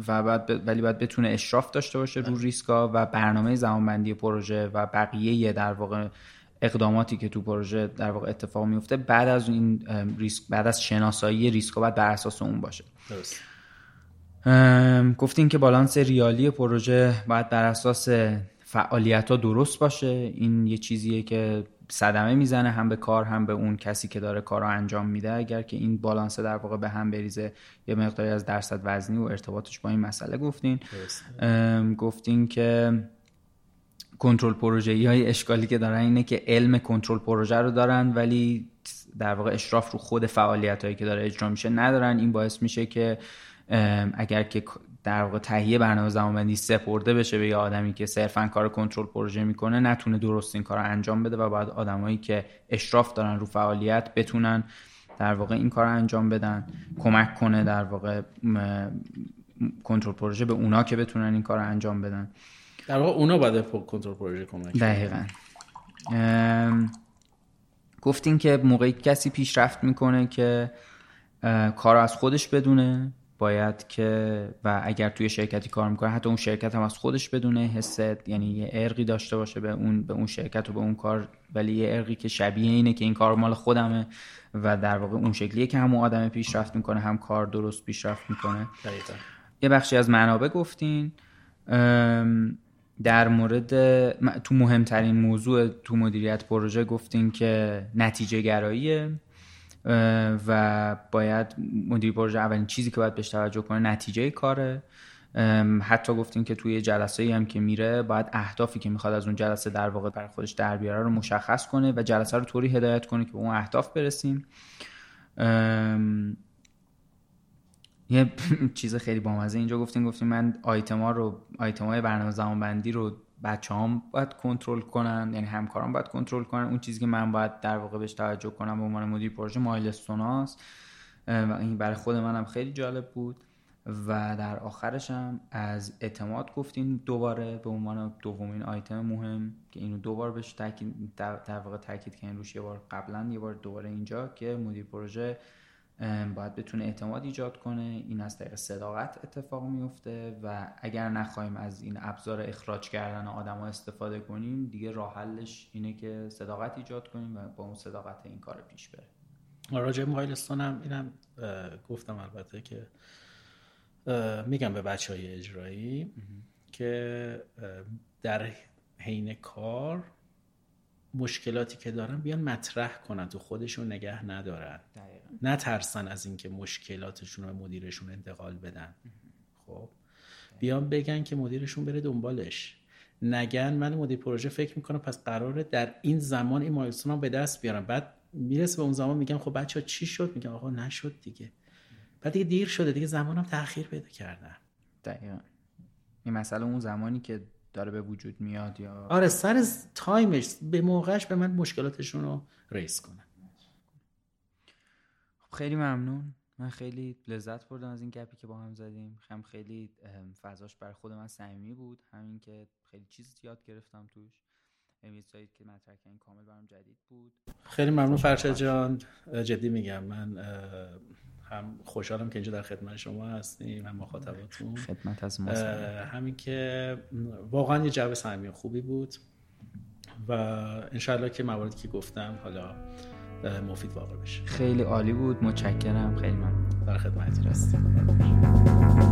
و بعد ب- ولی باید بتونه اشراف داشته باشه رو ریسکا و برنامه زمانبندی پروژه و بقیه در واقع اقداماتی که تو پروژه در واقع اتفاق میفته بعد از این ریسک بعد از شناسایی ریسکا باید بر اساس اون باشه. درست گفتین که بالانس ریالی پروژه باید بر اساس فعالیت ها درست باشه. این یه چیزیه که صدمه می‌زنه هم به کار هم به اون کسی که داره کار رو انجام میده. اگر که این بالانس در واقع به هم بریزه یه مقداری از درصد وزنی و ارتباطش با این مسئله گفتین. گفتین که کنترل پروژه های اشکالی که دارن اینه که علم کنترل پروژه رو دارن ولی در واقع اشراف رو خود فعالیت هایی که داره اجرا میشه ندارن. این باعث میشه که اگر که در واقع تهیه برنامه زمانبندی سپرده بشه به یه آدمی که صرفا کار کنترل پروژه می‌کنه نتونه درست این کار رو انجام بده و باید آدمایی که اشراف دارن رو فعالیت بتونن در واقع این کار رو انجام بدن کمک کنه در واقع م- کنترل پروژه به اونا که بتونن این کار رو انجام بدن. در واقع اونا باید کنترل پروژه کمک. دقیقا. ام، گفتین که موقعی کسی پیشرفت می‌کنه که کار از خودش بدونه. باید که و اگر توی شرکتی کار می‌کنه حتی اون شرکت هم از خودش بدونه حست یعنی یه ارقی داشته باشه به اون به اون شرکت و به اون کار ولی یه ارقی که شبیه اینه که این کار مال خودمه و در واقع اون شکلیه که هم آدم پیشرفت می‌کنه هم کار درست پیشرفت می‌کنه. دقیقا. یه بخشی از منابع گفتین. در مورد تو مهمترین موضوع تو مدیریت پروژه گفتین که نتیجه گراییه. و باید مدیر پروژه اولین چیزی که باید بهش توجه کنه نتیجه کاره. حتی گفتیم که توی جلسه هم که میره باید اهدافی که می‌خواد از اون جلسه در واقع برای خودش در بیاره رو مشخص کنه و جلسه رو طوری هدایت کنه که به اون اهداف برسیم. یه [laughs] چیز خیلی بامزه اینجا گفتیم گفتیم من آیتما رو آیتمای برنامه زمان بندی رو بچه هم باید کنترل کنن یعنی همکاران باید کنترل کنن. اون چیزی که من باید در واقع بهش توجه کنم به عنوان مدیر پروژه مایلستون هاست. و این برای خود منم خیلی جالب بود. و در آخرش هم از اعتماد گفتین دوباره به عنوان دومین آیتم مهم که اینو دوبار بهش تاکید در واقع تاکید کردن روش یه بار قبلا یه بار دوباره اینجا که مدیر پروژه باید بتونه اعتماد ایجاد کنه. این از طریق صداقت اتفاق میفته و اگر نخواهیم از این ابزار اخراج کردن آدم ها استفاده کنیم دیگه راه حلش اینه که صداقت ایجاد کنیم و با اون صداقت این کار پیش بره. راجع مایلستون هم اینم گفتم البته که میگم به بچه های اجرایی که در حین کار مشکلاتی که دارن بیان مطرح کنن تو خودشون نگه ندارن. نترسن از اینکه مشکلاتشون رو مدیرشون انتقال بدن. خب. بیان بگن که مدیرشون بره دنبالش. نگن من مدیر پروژه فکر می‌کنم پس قراره در این زمان این مایلستون به دست بیارم بعد می‌رسه به اون زمان میگم خب بچه ها چی شد؟ میگم آقا نشد دیگه. بعد دیگه دیر شده دیگه زمانم تاخیر پیدا کردن. دقیقا. این مسئله اون زمانی که داره به وجود میاد یا آره سر تایمش به موقعش به من مشکلاتشون رو ریس کنن خب خیلی ممنون. من خیلی لذت بردم از این گپی که با هم زدیم. هم خیلی فضاش برای خود من صمیمی بود همین که خیلی چیز یاد گرفتم توش. یه که مطرح این کامل برام جدید بود. خیلی ممنون فرشاد جان. جدی میگم من هم خوشحالم که اینجا در خدمت شما هستیم هم مخاطباتون. خدمت از ما همین که واقعا یه جو صمیمی خوبی بود و انشالله که مواردی که گفتم حالا مفید واقع بشه. خیلی عالی بود. متشکرم. خیلی ممنون. در خدمتی هستیم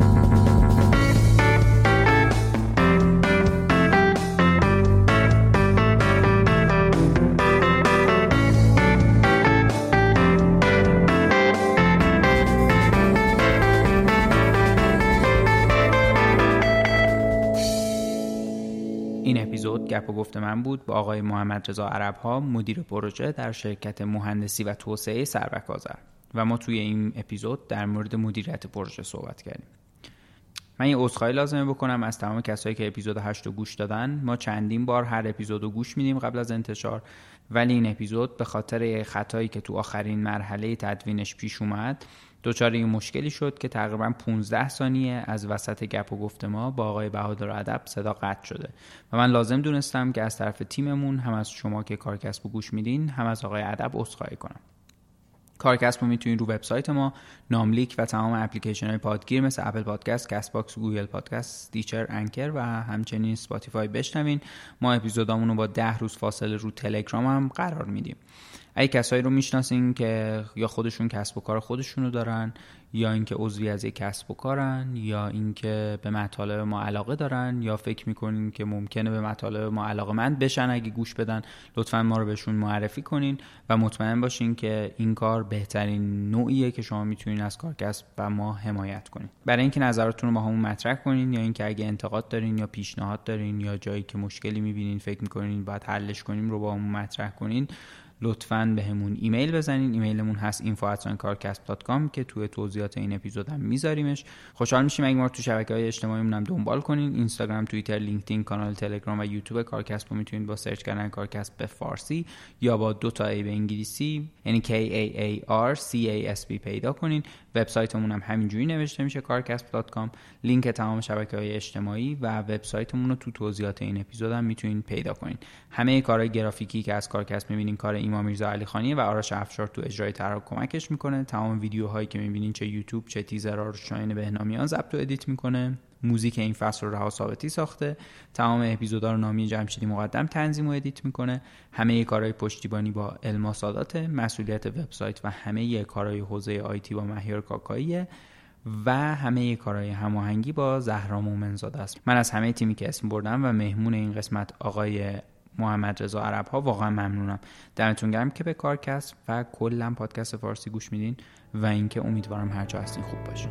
گفت من بود با آقای محمد رضا عرب ها مدیر پروژه در شرکت مهندسی و توسعه سربکازر و ما توی این اپیزود در مورد مدیریت پروژه صحبت کردیم. من یه عذرخواهی لازمه بکنم از تمام کسایی که اپیزود 8 رو گوش دادن. ما چندین بار هر اپیزود رو گوش میدیم قبل از انتشار. ولی این اپیزود به خاطر خطایی که تو آخرین مرحله تدوینش پیش اومد دچار این مشکلی شد که تقریبا 15 ثانیه از وسط گپ و گفت ما با آقای بهادر ادب صدا قطع شده. و من لازم دونستم که از طرف تیممون هم از شما که کارکسب و گوش میدین هم از آقای ادب عذرخواهی کنم. کارکسب رو می‌تونید رو وبسایت ما ناملیک و تمام اپلیکیشن های پادگیر مثل Apple Podcast، Castbox، Google Podcast، Stitcher، Anchor و همچنین Spotify بشنوین. ما اپیزودامون رو با ده روز فاصله رو تلگرام هم قرار میدیم. اگه کسایی رو می‌شناسین که یا خودشون کسب و کار خودشون رو دارن یا اینکه عضوی از یک کسب و کارن یا اینکه به مطالب ما علاقه دارن یا فکر می‌کنین که ممکنه به مطالب ما علاقه مند بشن اگه گوش بدن لطفا ما رو بهشون معرفی کنین و مطمئن باشین که این کار بهترین نوعیه که شما می‌تونین از کارکسب و ما حمایت کنین. برای اینکه نظراتتون رو باهامون مطرح کنین یا اینکه اگه انتقاد دارین یا پیشنهاد دارین یا جایی که مشکلی می‌بینین فکر می‌کنین باید حلش کنیم رو باهامون مطرح کنین لطفا بهمون ایمیل بزنین. ایمیلمون هست info@kaarcasb.com که توی توضیحات این اپیزود هم میذاریمش. خوشحال میشیم اگه ما رو تو شبکه های اجتماعی هم دنبال کنین. اینستاگرام توییتر لینکدین کانال تلگرام و یوتیوب کارکسب رو می‌تونید با سرچ کردن کارکسب به فارسی یا با دو تا A به انگلیسی یعنی K A A R C A S B پیدا کنین. وبسایتمون هم همینجوری نوشته میشه kaarcasb.com لینک تمام شبکه های اجتماعی و وبسایتمون رو تو توضیحات این اپیزود هم می‌تونین پیدا کنین. همه کارهای گرافیکی که از کارکسب می‌بینین کار ایمان میرزا علی خانی و آرش افشار تو اجرای طرح کمکش می‌کنه. تمام ویدیوهایی که می‌بینین چه یوتیوب چه تیزرها رو شاین بهنامیان ضبط و edit می‌کنه. موزیک این فصل رو رها ثابتی ساخته. تمام اپیزودا رو نامی جمشیدی مقدم تنظیم و edit می‌کنه. همه کارهای پشتیبانی با الما سادات مسئولیت وبسایت و همه کارهای حوزه IT با مهیار کاکاییه و همه کارهای هماهنگی با زهرا مومنزاده است. من از همه تیمی که اسم بردم و مهمون این قسمت آقای محمد رضا عرب ها واقعا ممنونم. دمتون گرم که به کارکسب و کلا پادکست فارسی گوش میدین و اینکه امیدوارم هرجا هستین خوب باشین.